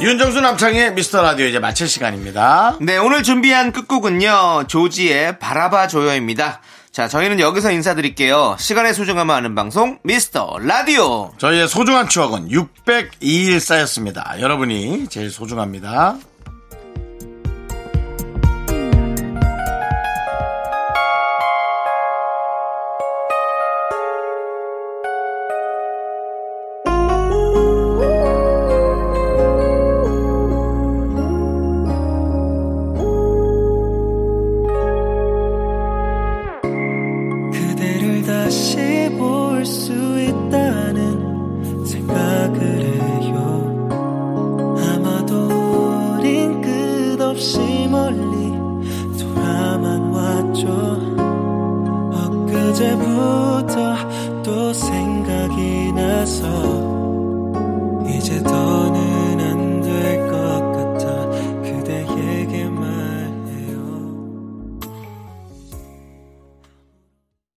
윤정수 남창의 미스터 라디오 이제 마칠 시간입니다. 네 오늘 준비한 끝곡은요 조지의 바라봐줘요입니다 자 저희는 여기서 인사드릴게요 시간의 소중함을 아는 방송 미스터 라디오 저희의 소중한 추억은 602일 쌓였습니다. 여러분이 제일 소중합니다.